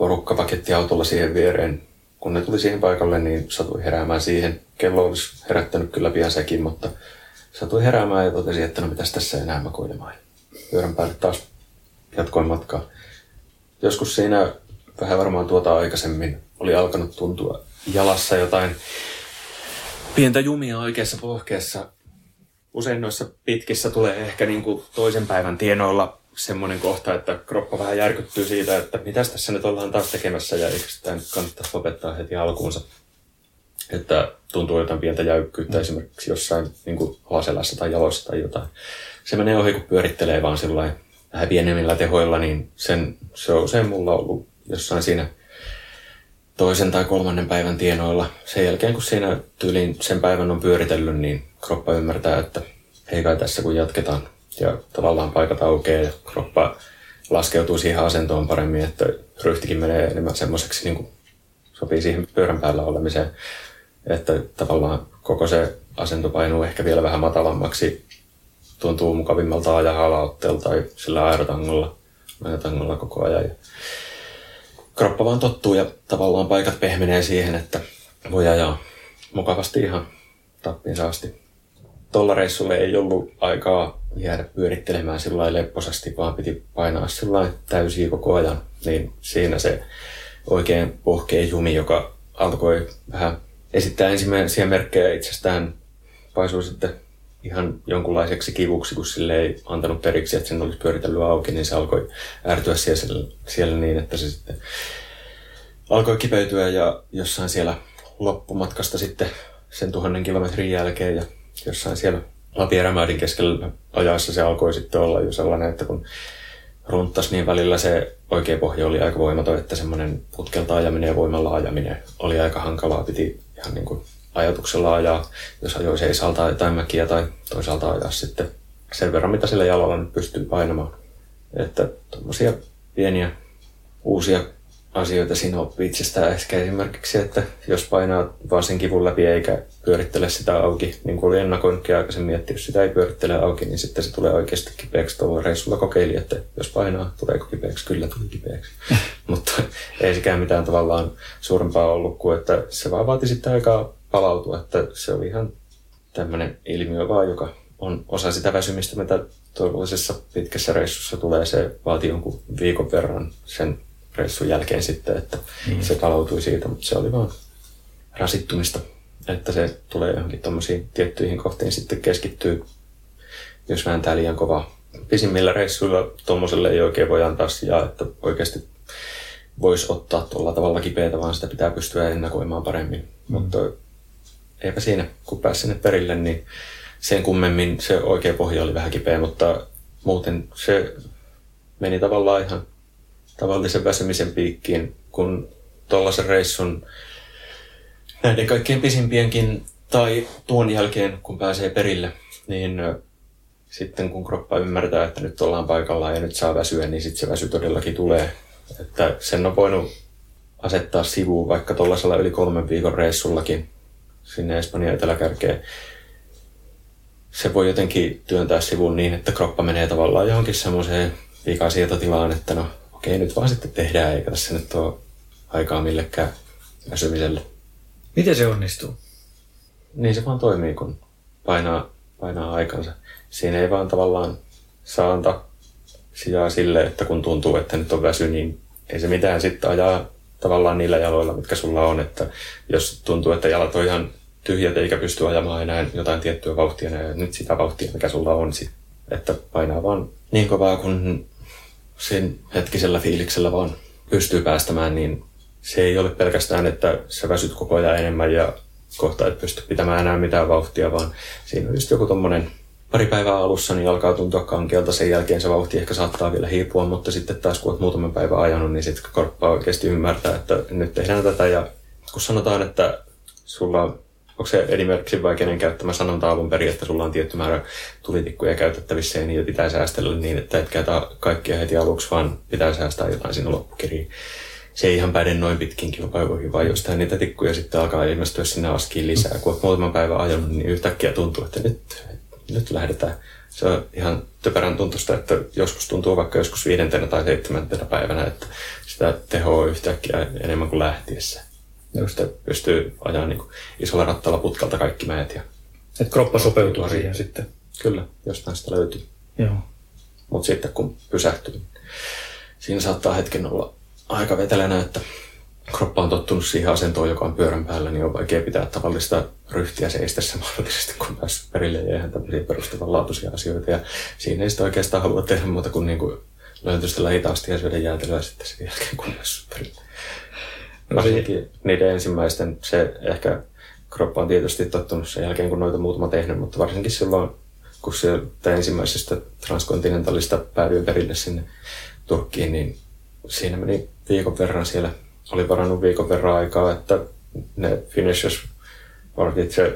porukka autolla siihen viereen. Kun ne tuli siihen paikalle, niin satui heräämään siihen. Kello olisi herättänyt kyllä pian sekin, mutta satui heräämään ja totesi, että no mitäs tässä enää makoilemaan. Pyörän päälle taas jatkoin matkaa. Joskus siinä vähän varmaan tuota aikaisemmin oli alkanut tuntua jalassa jotain pientä jumia oikeassa pohkeessa. Usein noissa pitkissä tulee ehkä niin kuin toisen päivän tienoilla semmoinen kohta, että kroppa vähän järkyttyy siitä, että mitä tässä nyt ollaan taas tekemässä ja eikö sitä nyt kannattaisi lopettaa heti alkuunsa. että tuntuu jotain pientä jäykkyyttä mm. esimerkiksi jossain niin kuin alaselässä tai jaloissa tai jotain. Se menee ohi, kun pyörittelee vaan sillä vähän pienemmillä tehoilla, niin sen, se on usein mulla ollut jossain siinä toisen tai kolmannen päivän tienoilla. Sen jälkeen, kun siinä tyyliin sen päivän on pyöritellyt, niin kroppa ymmärtää, että ei kai tässä kun jatketaan. Ja tavallaan paikat aukeaa ja kroppa laskeutuu siihen asentoon paremmin, että ryhtikin menee enemmän semmoiseksi niin sopii siihen pyörän päällä olemiseen. Että tavallaan koko se asento painuu ehkä vielä vähän matalammaksi. Tuntuu mukavimmalta ajaa alaotteella tai sillä aerotangolla, aerotangolla koko ajan. Ja kroppa vaan tottuu ja tavallaan paikat pehmenee siihen, että voi ajaa mukavasti ihan tappiinsa asti. Tuolla reissulla ei ollut aikaa jäädä pyörittelemään sillä lepposasti, vaan piti painaa sillä täysiä koko ajan. Niin siinä se oikein pohkeen jumi, joka alkoi vähän esittää ensimmäisiä merkkejä itsestään, paisui sitten ihan jonkunlaiseksi kivuksi, kun sille ei antanut periksi, että sen olisi pyöritellyt auki, niin se alkoi ärtyä siellä, siellä niin, että se sitten alkoi kipeytyä ja jossain siellä loppumatkasta sitten sen tuhannen kilometrin jälkeen ja jossain siellä Lapierämäydin keskellä ajaessa se alkoi sitten olla jo sellainen, että kun runttas, niin välillä se oikea pohja oli aika voimaton, että semmoinen putkelta ajaminen ja voimalla ajaminen oli aika hankalaa. Piti ihan niin kuin ajatuksella ajaa, jos ajoi seisalta jotain mäkiä tai toisaalta ajaa sitten sen verran, mitä sillä jalalla nyt pystyy painamaan. Että tuommoisia pieniä uusia asioita siinä oppii itsestään ehkä esimerkiksi, että jos painaa vaan sen kivun läpi eikä pyörittele sitä auki, niin kuin oli ennakoinutkin aikaisemmin, että jos sitä ei pyörittele auki, niin sitten se tulee oikeasti kipeäksi. Tuolla reissulla kokeili, että jos painaa, tuleeko kipeäksi? Kyllä tuli kipeäksi. Mutta ei sekään mitään tavallaan suurempaa ollut kuin, että se vaan vaati sitten aikaa palautua, että se oli ihan tämmöinen ilmiö vaan, joka on osa sitä väsymistä, mitä toivollisessa pitkässä reissussa tulee. Se vaatii jonkun viikon verran sen reissun jälkeen sitten, että mm. se palautui siitä, mutta se oli vaan rasittumista, että se tulee johonkin tuommoisiin tiettyihin kohtiin sitten keskittyy, jos vääntää liian kova. Pisimmillä reissuilla tuommoiselle ei oikein voi antaa sijaa, että oikeasti voisi ottaa tuolla tavalla kipeätä, vaan sitä pitää pystyä ennakoimaan paremmin. Mm. Mutta eipä siinä, kun pääsi sinne perille, niin sen kummemmin se oikea pohja oli vähän kipeä, mutta muuten se meni tavallaan ihan tavallisen väsymisen piikkiin, kun tuollaisen reissun näiden kaikkein pisimpienkin tai tuon jälkeen, kun pääsee perille, niin sitten kun kroppa ymmärtää, että nyt ollaan paikallaan ja nyt saa väsyä, niin sitten se väsy todellakin tulee. Että sen on voinut asettaa sivuun vaikka tuollaisella yli kolmen viikon reissullakin sinne Espanjan eteläkärkeen. Se voi jotenkin työntää sivuun niin, että kroppa menee tavallaan johonkin semmoiseen vikasietotilaan, että no okei, nyt vaan sitten tehdään, eikä tässä nyt ole aikaa millekään väsymiselle. Miten se onnistuu? Niin se vaan toimii, kun painaa, painaa aikansa. Siinä ei vaan tavallaan saa antaa sijaa sille, että kun tuntuu, että nyt on väsy, niin ei se mitään sitten ajaa tavallaan niillä jaloilla, mitkä sulla on. Että jos tuntuu, että jalat on ihan tyhjät eikä pysty ajamaan enää jotain tiettyä vauhtia, niin nyt sitä vauhtia, mikä sulla on, sit, että painaa vaan niin kovaa, kun sen hetkisellä fiiliksellä vaan pystyy päästämään, niin se ei ole pelkästään, että sä väsyt koko ajan enemmän ja kohta et pysty pitämään enää mitään vauhtia, vaan siinä on just joku tommonen pari päivää alussa, niin alkaa tuntua kankealta. Sen jälkeen se vauhti ehkä saattaa vielä hiipua, mutta sitten taas kun olet muutaman päivän ajanut, niin sitten korppa oikeasti ymmärtää, että nyt tehdään tätä. Ja kun sanotaan, että sulla onko se esimerkiksi vai kenen käyttämä sanonta alun perin, että sulla on tietty määrä tulitikkuja käytettävissä ja niitä pitää säästellä niin, että et käytä kaikkia heti aluksi, vaan pitää säästää jotain sinne loppukiriin. Se ei ihan päde noin pitkin kilpailuihin, vaan jostain niitä tikkuja sitten alkaa ilmestyä sinne askiin lisää. Kun olet muutaman päivän ajanut, niin yhtäkkiä tuntuu, että nyt, nyt lähdetään. Se on ihan typerän tuntusta, että joskus tuntuu vaikka joskus viidentenä tai seitsemäntenä päivänä, että sitä tehoa yhtäkkiä enemmän kuin lähtiessä. Just pystyy ajaa niin isolla rattalla putkalta kaikki mäet. Ja Et kroppa sopeutuu siihen sitten. Kyllä, jostain sitä löytyy. Joo. Mutta sitten kun pysähtyy, niin siinä saattaa hetken olla aika vetelänä, että kroppa on tottunut siihen asentoon, joka on pyörän päällä, niin on vaikea pitää tavallista ryhtiä seistessä mahdollisesti, kun pääs perille ja eihän tämmöisiä perustavanlaatuisia asioita. Ja siinä ei sitä oikeastaan halua tehdä muuta kuin, niin kuin löytystä hitaasti ja syödä jäätelöä sitten sen jälkeen, kun päässyt perille. Varsinkin niiden ensimmäisten, se ehkä kroppa on tietysti tottunut sen jälkeen, kun noita muutama tehnyt, mutta varsinkin silloin, kun sieltä ensimmäisestä transkontinentalista päädyin perille sinne Turkkiin, niin siinä meni viikon verran siellä. Oli varannut viikon verran aikaa, että ne finishers partit se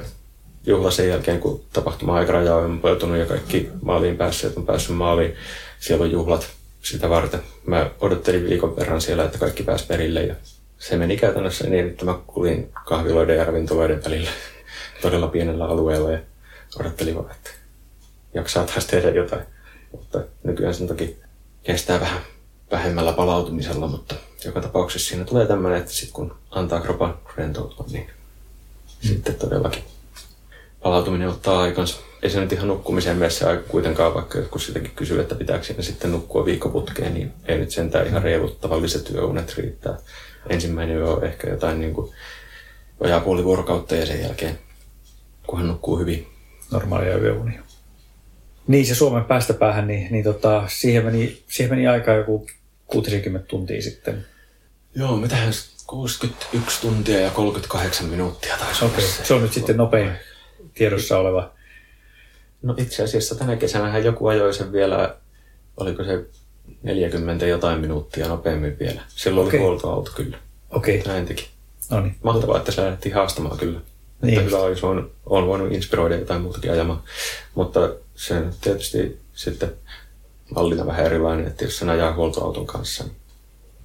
juhla sen jälkeen, kun tapahtuma aikaraja on umpeutunut ja kaikki maaliin päässeet on päässyt maaliin. Siellä on juhlat sitä varten. Mä odottelin viikon verran siellä, että kaikki pääsi perille ja se meni käytännössä niin, että mä kulin kahviloiden ja ravintoloiden välillä todella pienellä alueella ja odottelin vaan, että jaksaa taas tehdä jotain. Mutta nykyään sen toki kestää vähän vähemmällä palautumisella, mutta joka tapauksessa siinä tulee tämmöinen, että sitten kun antaa kropan rentoutua, niin mm. sitten todellakin palautuminen ottaa aikansa. Ei se nyt ihan nukkumiseen mene se aika kuitenkaan, vaikka jotkut sitäkin kysyy, että pitääkö siinä sitten nukkua viikkoputkeen, niin ei nyt sentään ihan reilut tavalliset yöunet riittää. Ensimmäinen on ehkä jotain niin kuin vajaa puoli vuorokautta ja sen jälkeen, kun hän nukkuu hyvin. Normaalia yöunia. Niin, se Suomen päästä päähän, niin, niin tota, siihen, meni, siihen meni aika joku 60 tuntia sitten. Joo, mitähän 61 tuntia ja 38 minuuttia taisi okay. se on nyt sitten nopein tiedossa oleva. No itse asiassa tänä kesänä joku ajoi sen vielä, oliko se 40 jotain minuuttia nopeammin vielä. Silloin okay. oli huoltoauto kyllä. Okei. Okay. Näin teki. No niin. Mahtavaa, että se lähdettiin haastamaan kyllä. Niin. Että hyvä olisi, on, on voinut inspiroida jotain muutakin ajamaan. Mutta se tietysti sitten mallina vähän erilainen, että jos sen ajaa huoltoauton kanssa, niin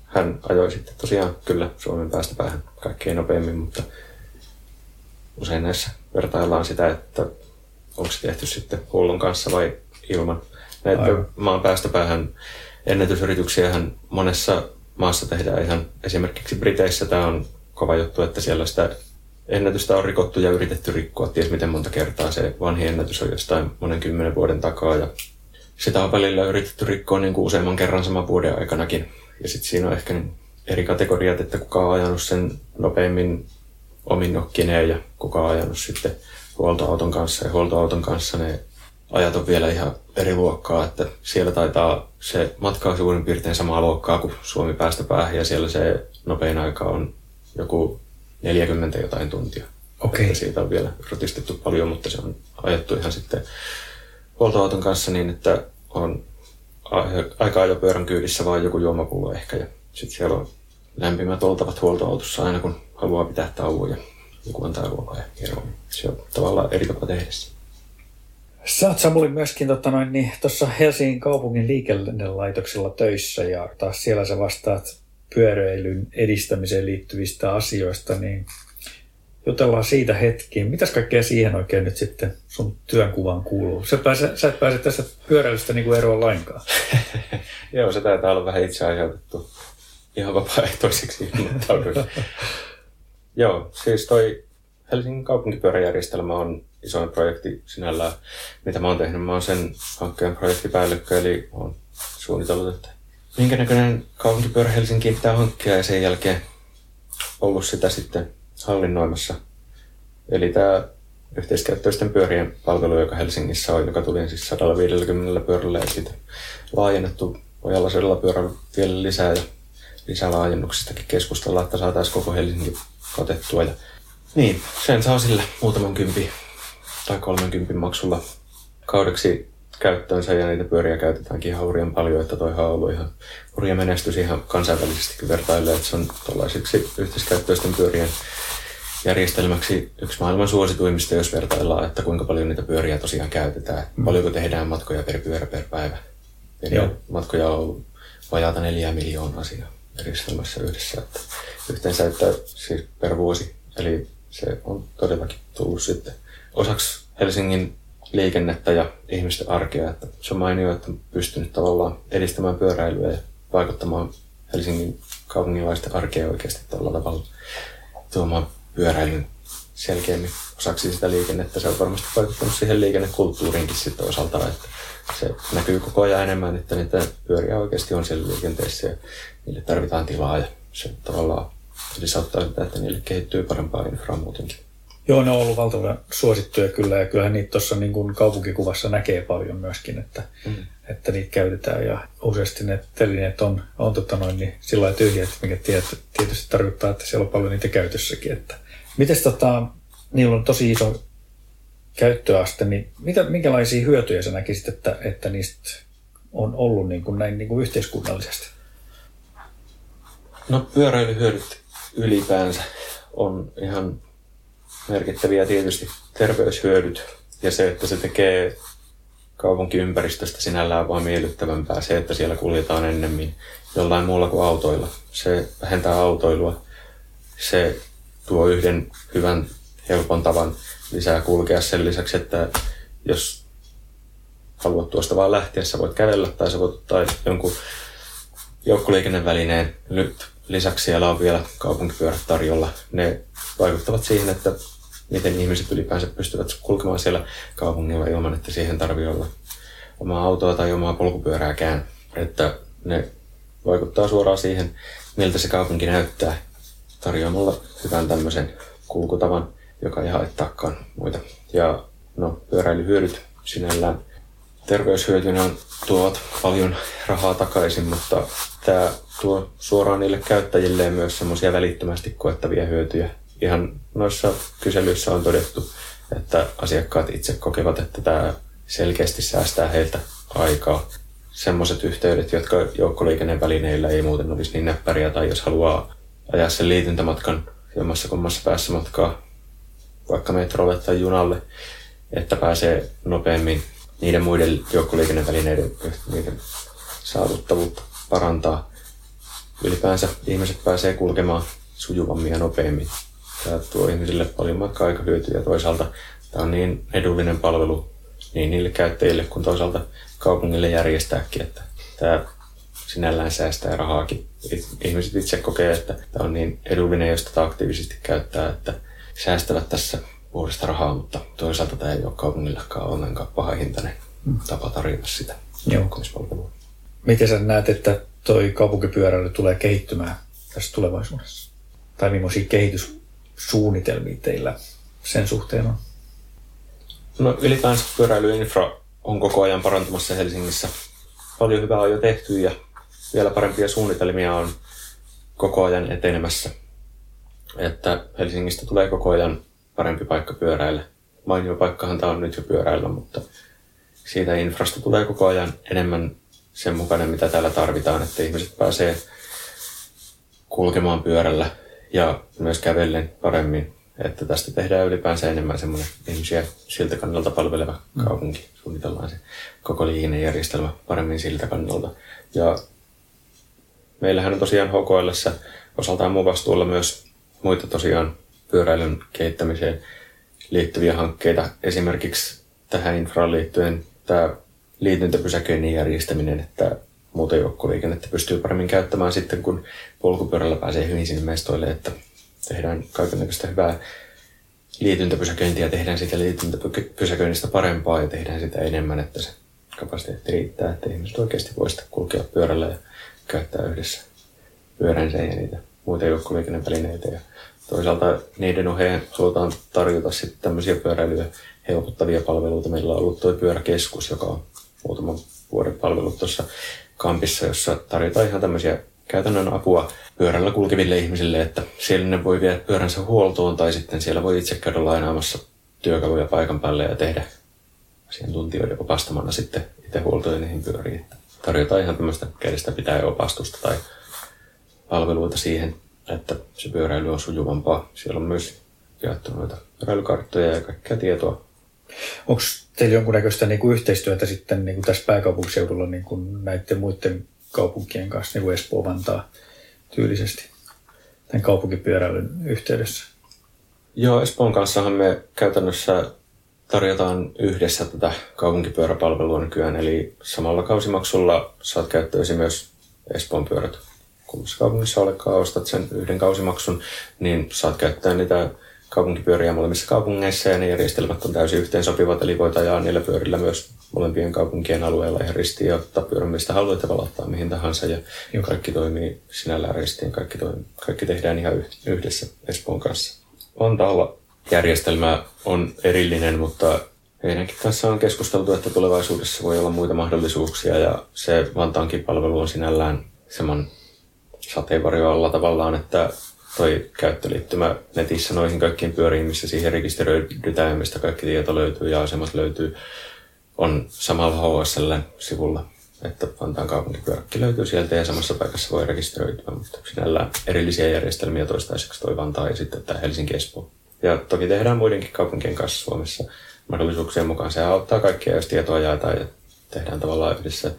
hän ajoi sitten tosiaan kyllä Suomen päästä päähän kaikkein nopeimmin, mutta usein näissä vertaillaan sitä, että onko se tehty sitten huollon kanssa vai ilman. Näitä Aivan. maan päästä päähän ennätysyrityksiä monessa maassa tehdään ihan esimerkiksi Briteissä tämä on kova juttu, että siellä sitä ennätystä on rikottu ja yritetty rikkoa ties miten monta kertaa. Se vanhi ennätys on jostain monen kymmenen vuoden takaa ja sitä on välillä yritetty rikkoa niin kuin useamman kerran saman vuoden aikanakin. Ja sitten siinä on ehkä niin eri kategoriat, että kuka on ajanut sen nopeimmin omin nokkineen ja kuka on ajanut sitten huoltoauton kanssa. Ja huoltoauton kanssa ne ajat on vielä ihan eri luokkaa, että siellä taitaa se matka on suurin piirtein samaa luokkaa kuin Suomi päästä päähän ja siellä se nopein aika on joku 40 jotain tuntia. Okay. Että siitä on vielä rotistettu paljon, mutta se on ajettu ihan sitten huoltoauton kanssa niin, että on aika ajo pyörän kyydissä vaan joku juomapullo ehkä ja sitten siellä on lämpimät oltavat huoltoautossa aina kun haluaa pitää tauon ja joku antaa ruokaa ja hieroa. Se on tavallaan eri tapa tehdä Sä oot Samuli myöskin tota noin, niin, tuossa Helsingin kaupungin liikennelaitoksella töissä ja taas siellä sä vastaat pyöräilyn edistämiseen liittyvistä asioista, niin jutellaan siitä hetkiin. Mitäs kaikkea siihen oikein nyt sitten sun työnkuvaan kuuluu? Sä, pääse, sä et pääse tästä pyöräilystä niin kuin eroon lainkaan. Joo, se taitaa olla vähän itse aiheutettu ihan vapaaehtoiseksi Joo, siis toi Helsingin kaupunkipyöräjärjestelmä on isoin projekti sinällään, mitä mä oon tehnyt. Mä oon sen hankkeen projektipäällikkö, eli oon suunnitellut, että minkä näköinen kaupunkipyörä Helsinkiin pitää hankkia ja sen jälkeen ollut sitä sitten hallinnoimassa. Eli tämä yhteiskäyttöisten pyörien palvelu, joka Helsingissä on, joka tuli siis 150 pyörällä ja sitten laajennettu ojalla pyörällä vielä lisää ja lisälaajennuksistakin keskustellaan, että saataisiin koko Helsinki katettua. Ja niin, sen saa sillä muutaman kympi tai 30 maksulla kaudeksi käyttöönsä ja niitä pyöriä käytetäänkin ihan hurjan paljon, että toihan on ollut ihan hurja menestys ihan kansainvälisesti vertailee, että se on tuollaisiksi yhteiskäyttöisten pyörien järjestelmäksi yksi maailman suosituimmista, jos vertaillaan, että kuinka paljon niitä pyöriä tosiaan käytetään. Mm. Paljonko tehdään matkoja per pyörä per päivä. Eli Joo. matkoja on ollut vajaata neljä miljoonaa siinä järjestelmässä yhdessä. Että yhteensä että siis per vuosi. Eli se on todellakin tullut sitten osaksi Helsingin liikennettä ja ihmisten arkea. Että se on mainio, että pystynyt tavallaan edistämään pyöräilyä ja vaikuttamaan Helsingin kaupungilaisten arkea oikeasti tällä tavalla tuomaan pyöräilyn selkeämmin osaksi sitä liikennettä. Se on varmasti vaikuttanut siihen liikennekulttuuriinkin sitten osaltaan, että se näkyy koko ajan enemmän, että niitä pyöriä oikeasti on siellä liikenteessä ja niille tarvitaan tilaa ja se tavallaan edesauttaa sitä, että niille kehittyy parempaa infraa muutenkin. Joo, ne on ollut valtavan suosittuja kyllä ja kyllähän niitä tuossa niin kuin kaupunkikuvassa näkee paljon myöskin, että, mm. että niitä käytetään ja useasti ne telineet on, on tota noin, niin sillä lailla tyhjät, mikä tietysti tarkoittaa, että siellä on paljon niitä käytössäkin. Että. Mites tota, niillä on tosi iso käyttöaste, niin mitä, minkälaisia hyötyjä sä näkisit, että, että niistä on ollut niin kuin näin niin kuin yhteiskunnallisesti? No pyöräilyhyödyt ylipäänsä on ihan merkittäviä tietysti terveyshyödyt ja se, että se tekee kaupunkiympäristöstä sinällään vaan miellyttävämpää. Se, että siellä kuljetaan ennemmin jollain muulla kuin autoilla. Se vähentää autoilua. Se tuo yhden hyvän, helpon tavan lisää kulkea sen lisäksi, että jos haluat tuosta vaan lähteä, sä voit kävellä tai sä voit ottaa jonkun joukkoliikennevälineen. Nyt lisäksi siellä on vielä kaupunkipyörät tarjolla. Ne vaikuttavat siihen, että miten ihmiset ylipäänsä pystyvät kulkemaan siellä kaupungilla ilman, että siihen tarvii olla omaa autoa tai omaa polkupyörääkään. Että ne vaikuttaa suoraan siihen, miltä se kaupunki näyttää tarjoamalla hyvän tämmöisen kulkutavan, joka ei haittaakaan muita. Ja no, pyöräilyhyödyt sinällään terveyshyötynä tuovat paljon rahaa takaisin, mutta tämä tuo suoraan niille käyttäjille myös semmoisia välittömästi koettavia hyötyjä. Ihan noissa kyselyissä on todettu, että asiakkaat itse kokevat, että tämä selkeästi säästää heiltä aikaa. Semmoiset yhteydet, jotka joukkoliikennevälineillä ei muuten olisi niin näppäriä, tai jos haluaa ajaa sen liityntämatkan jommassa kummassa päässä matkaa vaikka metrolle tai junalle, että pääsee nopeammin niiden muiden joukkoliikennevälineiden niiden saavuttavuutta parantaa. Ylipäänsä ihmiset pääsee kulkemaan sujuvammin ja nopeammin. Tämä tuo ihmisille paljon matka-aikahyötyjä. Toisaalta tämä on niin edullinen palvelu niin niille käyttäjille kuin toisaalta kaupungille järjestääkin, että tämä sinällään säästää rahaakin. Ihmiset itse kokee, että tämä on niin edullinen, jos tätä aktiivisesti käyttää, että säästävät tässä puhdasta rahaa, mutta toisaalta tämä ei ole kaupungillekaan ollenkaan paha hintainen mm. tapa tarjota sitä joukkolispalvelua. Miten sä näet, että toi kaupunkipyöräily tulee kehittymään tässä tulevaisuudessa? Tai millaisia kehityssuunnitelmia teillä sen suhteen on? No ylipäänsä pyöräilyinfra on koko ajan parantumassa Helsingissä. Paljon hyvää on jo tehty ja vielä parempia suunnitelmia on koko ajan etenemässä. Että Helsingistä tulee koko ajan parempi paikka pyöräillä. Mainio paikkahan tämä on nyt jo pyöräillä, mutta siitä infrasta tulee koko ajan enemmän sen mukainen, mitä täällä tarvitaan, että ihmiset pääsee kulkemaan pyörällä ja myös kävellen paremmin. Että tästä tehdään ylipäänsä enemmän semmoinen ihmisiä siltä kannalta palveleva mm. kaupunki. Suunnitellaan se koko liikennejärjestelmä paremmin siltä kannalta. Ja meillähän on tosiaan HKL osaltaan mun vastuulla myös muita tosiaan pyöräilyn kehittämiseen liittyviä hankkeita. Esimerkiksi tähän infraan liittyen tämä liityntäpysäköinnin järjestäminen, että muuta joukkoliikennettä pystyy paremmin käyttämään sitten, kun polkupyörällä pääsee hyvin sinne mestoille, että tehdään kaikenlaista hyvää liityntäpysäköintiä, tehdään sitä liityntäpysäköinnistä parempaa ja tehdään sitä enemmän, että se kapasiteetti riittää, että ihmiset oikeasti voi kulkea pyörällä ja käyttää yhdessä pyöränsä ja niitä muita joukkoliikennevälineitä. Ja toisaalta niiden oheen halutaan tarjota sitten tämmöisiä pyöräilyä helpottavia palveluita. Meillä on ollut tuo pyöräkeskus, joka on muutaman vuoden palvelut tuossa kampissa, jossa tarjotaan ihan tämmöisiä käytännön apua pyörällä kulkeville ihmisille, että siellä ne voi viedä pyöränsä huoltoon tai sitten siellä voi itse käydä lainaamassa työkaluja paikan päälle ja tehdä asiantuntijoiden opastamana sitten itse huoltoja niihin pyöriin. Tarjotaan ihan tämmöistä kädestä pitää opastusta tai palveluita siihen, että se pyöräily on sujuvampaa. Siellä on myös jaettu noita pyöräilykarttoja ja kaikkea tietoa Onko teillä jonkunnäköistä niin kuin yhteistyötä sitten niin kuin tässä pääkaupunkiseudulla niin kuin näiden muiden kaupunkien kanssa, niin kuin Espoo, Vantaa tyylisesti tämän kaupunkipyöräilyn yhteydessä? Joo, Espoon kanssahan me käytännössä tarjotaan yhdessä tätä kaupunkipyöräpalvelua nykyään, eli samalla kausimaksulla saat käyttöösi myös Espoon pyörät. Kummassa kaupungissa olekaan, ostat sen yhden kausimaksun, niin saat käyttää niitä kaupunkipyöriä molemmissa kaupungeissa ja ne järjestelmät on täysin yhteen sopivat, eli voit ajaa niillä pyörillä myös molempien kaupunkien alueella ihan ristiin ja ottaa pyörän mistä haluat ja valottaa mihin tahansa ja Joo. kaikki toimii sinällään ristiin, kaikki, toimii, kaikki tehdään ihan yhdessä Espoon kanssa. Vantaalla järjestelmä on erillinen, mutta heidänkin kanssa on keskusteltu, että tulevaisuudessa voi olla muita mahdollisuuksia ja se Vantaankin palvelu on sinällään semmoinen sateenvarjo alla tavallaan, että toi käyttöliittymä netissä noihin kaikkiin pyöriin, missä siihen rekisteröidytään, mistä kaikki tieto löytyy ja asemat löytyy, on samalla HSL-sivulla. Että Vantaan kaupunkipyöräkki löytyy sieltä ja samassa paikassa voi rekisteröityä, mutta sinällään erillisiä järjestelmiä toistaiseksi toi Vantaa ja sitten tämä Helsinki Espoo. Ja toki tehdään muidenkin kaupunkien kanssa Suomessa mahdollisuuksien mukaan. Se auttaa kaikkia, jos tietoa jaetaan ja tehdään tavallaan yhdessä.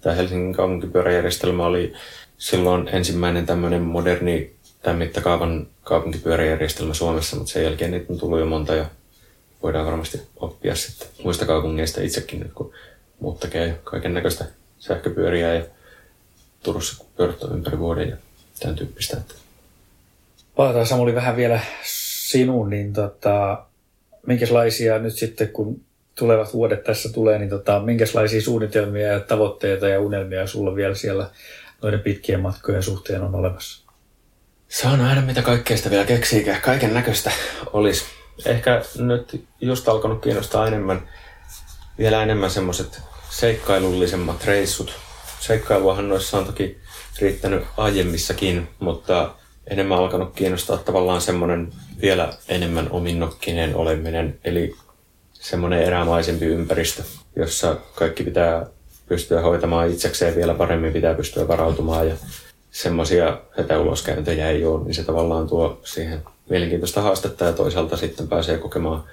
Tämä Helsingin kaupunkipyöräjärjestelmä oli silloin ensimmäinen tämmöinen moderni tämän mittakaavan kaupunkipyöräjärjestelmä Suomessa, mutta sen jälkeen niitä on tullut jo monta ja voidaan varmasti oppia sitten muista kaupungeista itsekin nyt, kun muut tekee kaiken näköistä sähköpyöriä ja Turussa pyörättää ympäri vuoden ja tämän tyyppistä. Palataan Samuli vähän vielä sinuun, niin tota, minkälaisia nyt sitten kun tulevat vuodet tässä tulee, niin tota, minkälaisia suunnitelmia ja tavoitteita ja unelmia sulla vielä siellä noiden pitkien matkojen suhteen on olemassa? Se on aina mitä kaikkea sitä vielä keksii, kaiken näköistä olisi. Ehkä nyt just alkanut kiinnostaa enemmän, vielä enemmän semmoiset seikkailullisemmat reissut. Seikkailuahan noissa on toki riittänyt aiemmissakin, mutta enemmän alkanut kiinnostaa tavallaan semmoinen vielä enemmän ominnokkinen oleminen, eli semmoinen erämaisempi ympäristö, jossa kaikki pitää pystyä hoitamaan itsekseen vielä paremmin, pitää pystyä varautumaan ja semmoisia etäuloskäyntöjä ei ole, niin se tavallaan tuo siihen mielenkiintoista haastetta ja toisaalta sitten pääsee kokemaan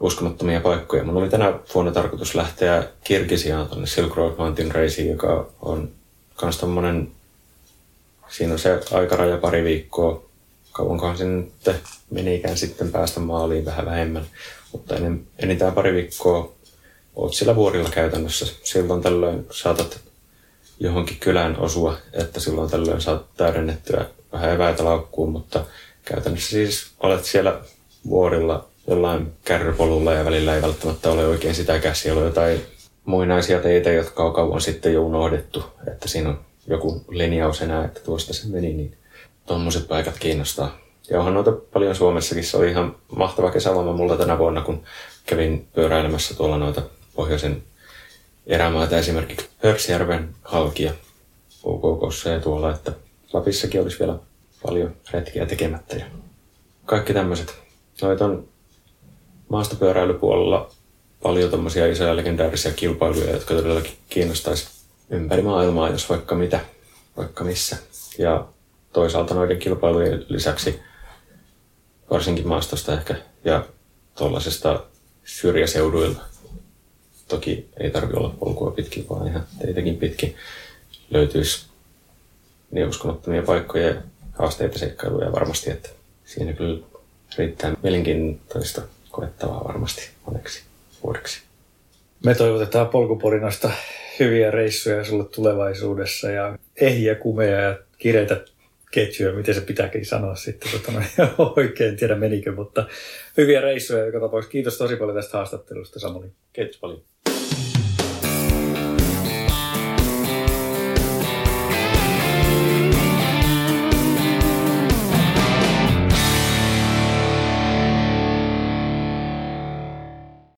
uskomattomia paikkoja. Mun oli tänä vuonna tarkoitus lähteä Kirgisiaan tuonne Silk Road Mountain Raceen, joka on kans tommonen, siinä on se aikaraja pari viikkoa. Kauankohan se nyt menikään sitten päästä maaliin vähän vähemmän, mutta enintään pari viikkoa oot sillä vuorilla käytännössä. Silloin tällöin saatat johonkin kylään osua, että silloin tällöin saat täydennettyä vähän eväitä laukkuun, mutta käytännössä siis olet siellä vuorilla jollain kärrypolulla ja välillä ei välttämättä ole oikein sitäkään. Siellä on jotain muinaisia teitä, jotka on kauan sitten jo unohdettu, että siinä on joku linjaus enää, että tuosta se meni, niin tuommoiset paikat kiinnostaa. Ja onhan noita paljon Suomessakin. Se oli ihan mahtava kesäloma mulla tänä vuonna, kun kävin pyöräilemässä tuolla noita pohjoisen erämaita, esimerkiksi Hörsjärven halkia UKKssa ja tuolla, että Lapissakin olisi vielä paljon retkiä tekemättä. Ja kaikki tämmöiset. Noita on maastopyöräilypuolella paljon tämmöisiä isoja legendaarisia kilpailuja, jotka todellakin kiinnostaisi ympäri maailmaa, jos vaikka mitä, vaikka missä. Ja toisaalta noiden kilpailujen lisäksi varsinkin maastosta ehkä ja tuollaisesta syrjäseuduilla. Toki ei tarvi olla polkua pitkin, vaan ihan teitäkin pitkin löytyisi niin uskomattomia paikkoja ja haasteita seikkailuja varmasti, että siinä kyllä riittää mielenkiintoista koettavaa varmasti moneksi vuodeksi. Me toivotetaan polkuporinasta hyviä reissuja sulle tulevaisuudessa ja ehjiä kumeja ja kireitä ketjuja, miten se pitääkin sanoa sitten. Tota, oikein tiedä menikö, mutta hyviä reissuja joka tapauksessa. Kiitos tosi paljon tästä haastattelusta Samuli. Kiitos paljon.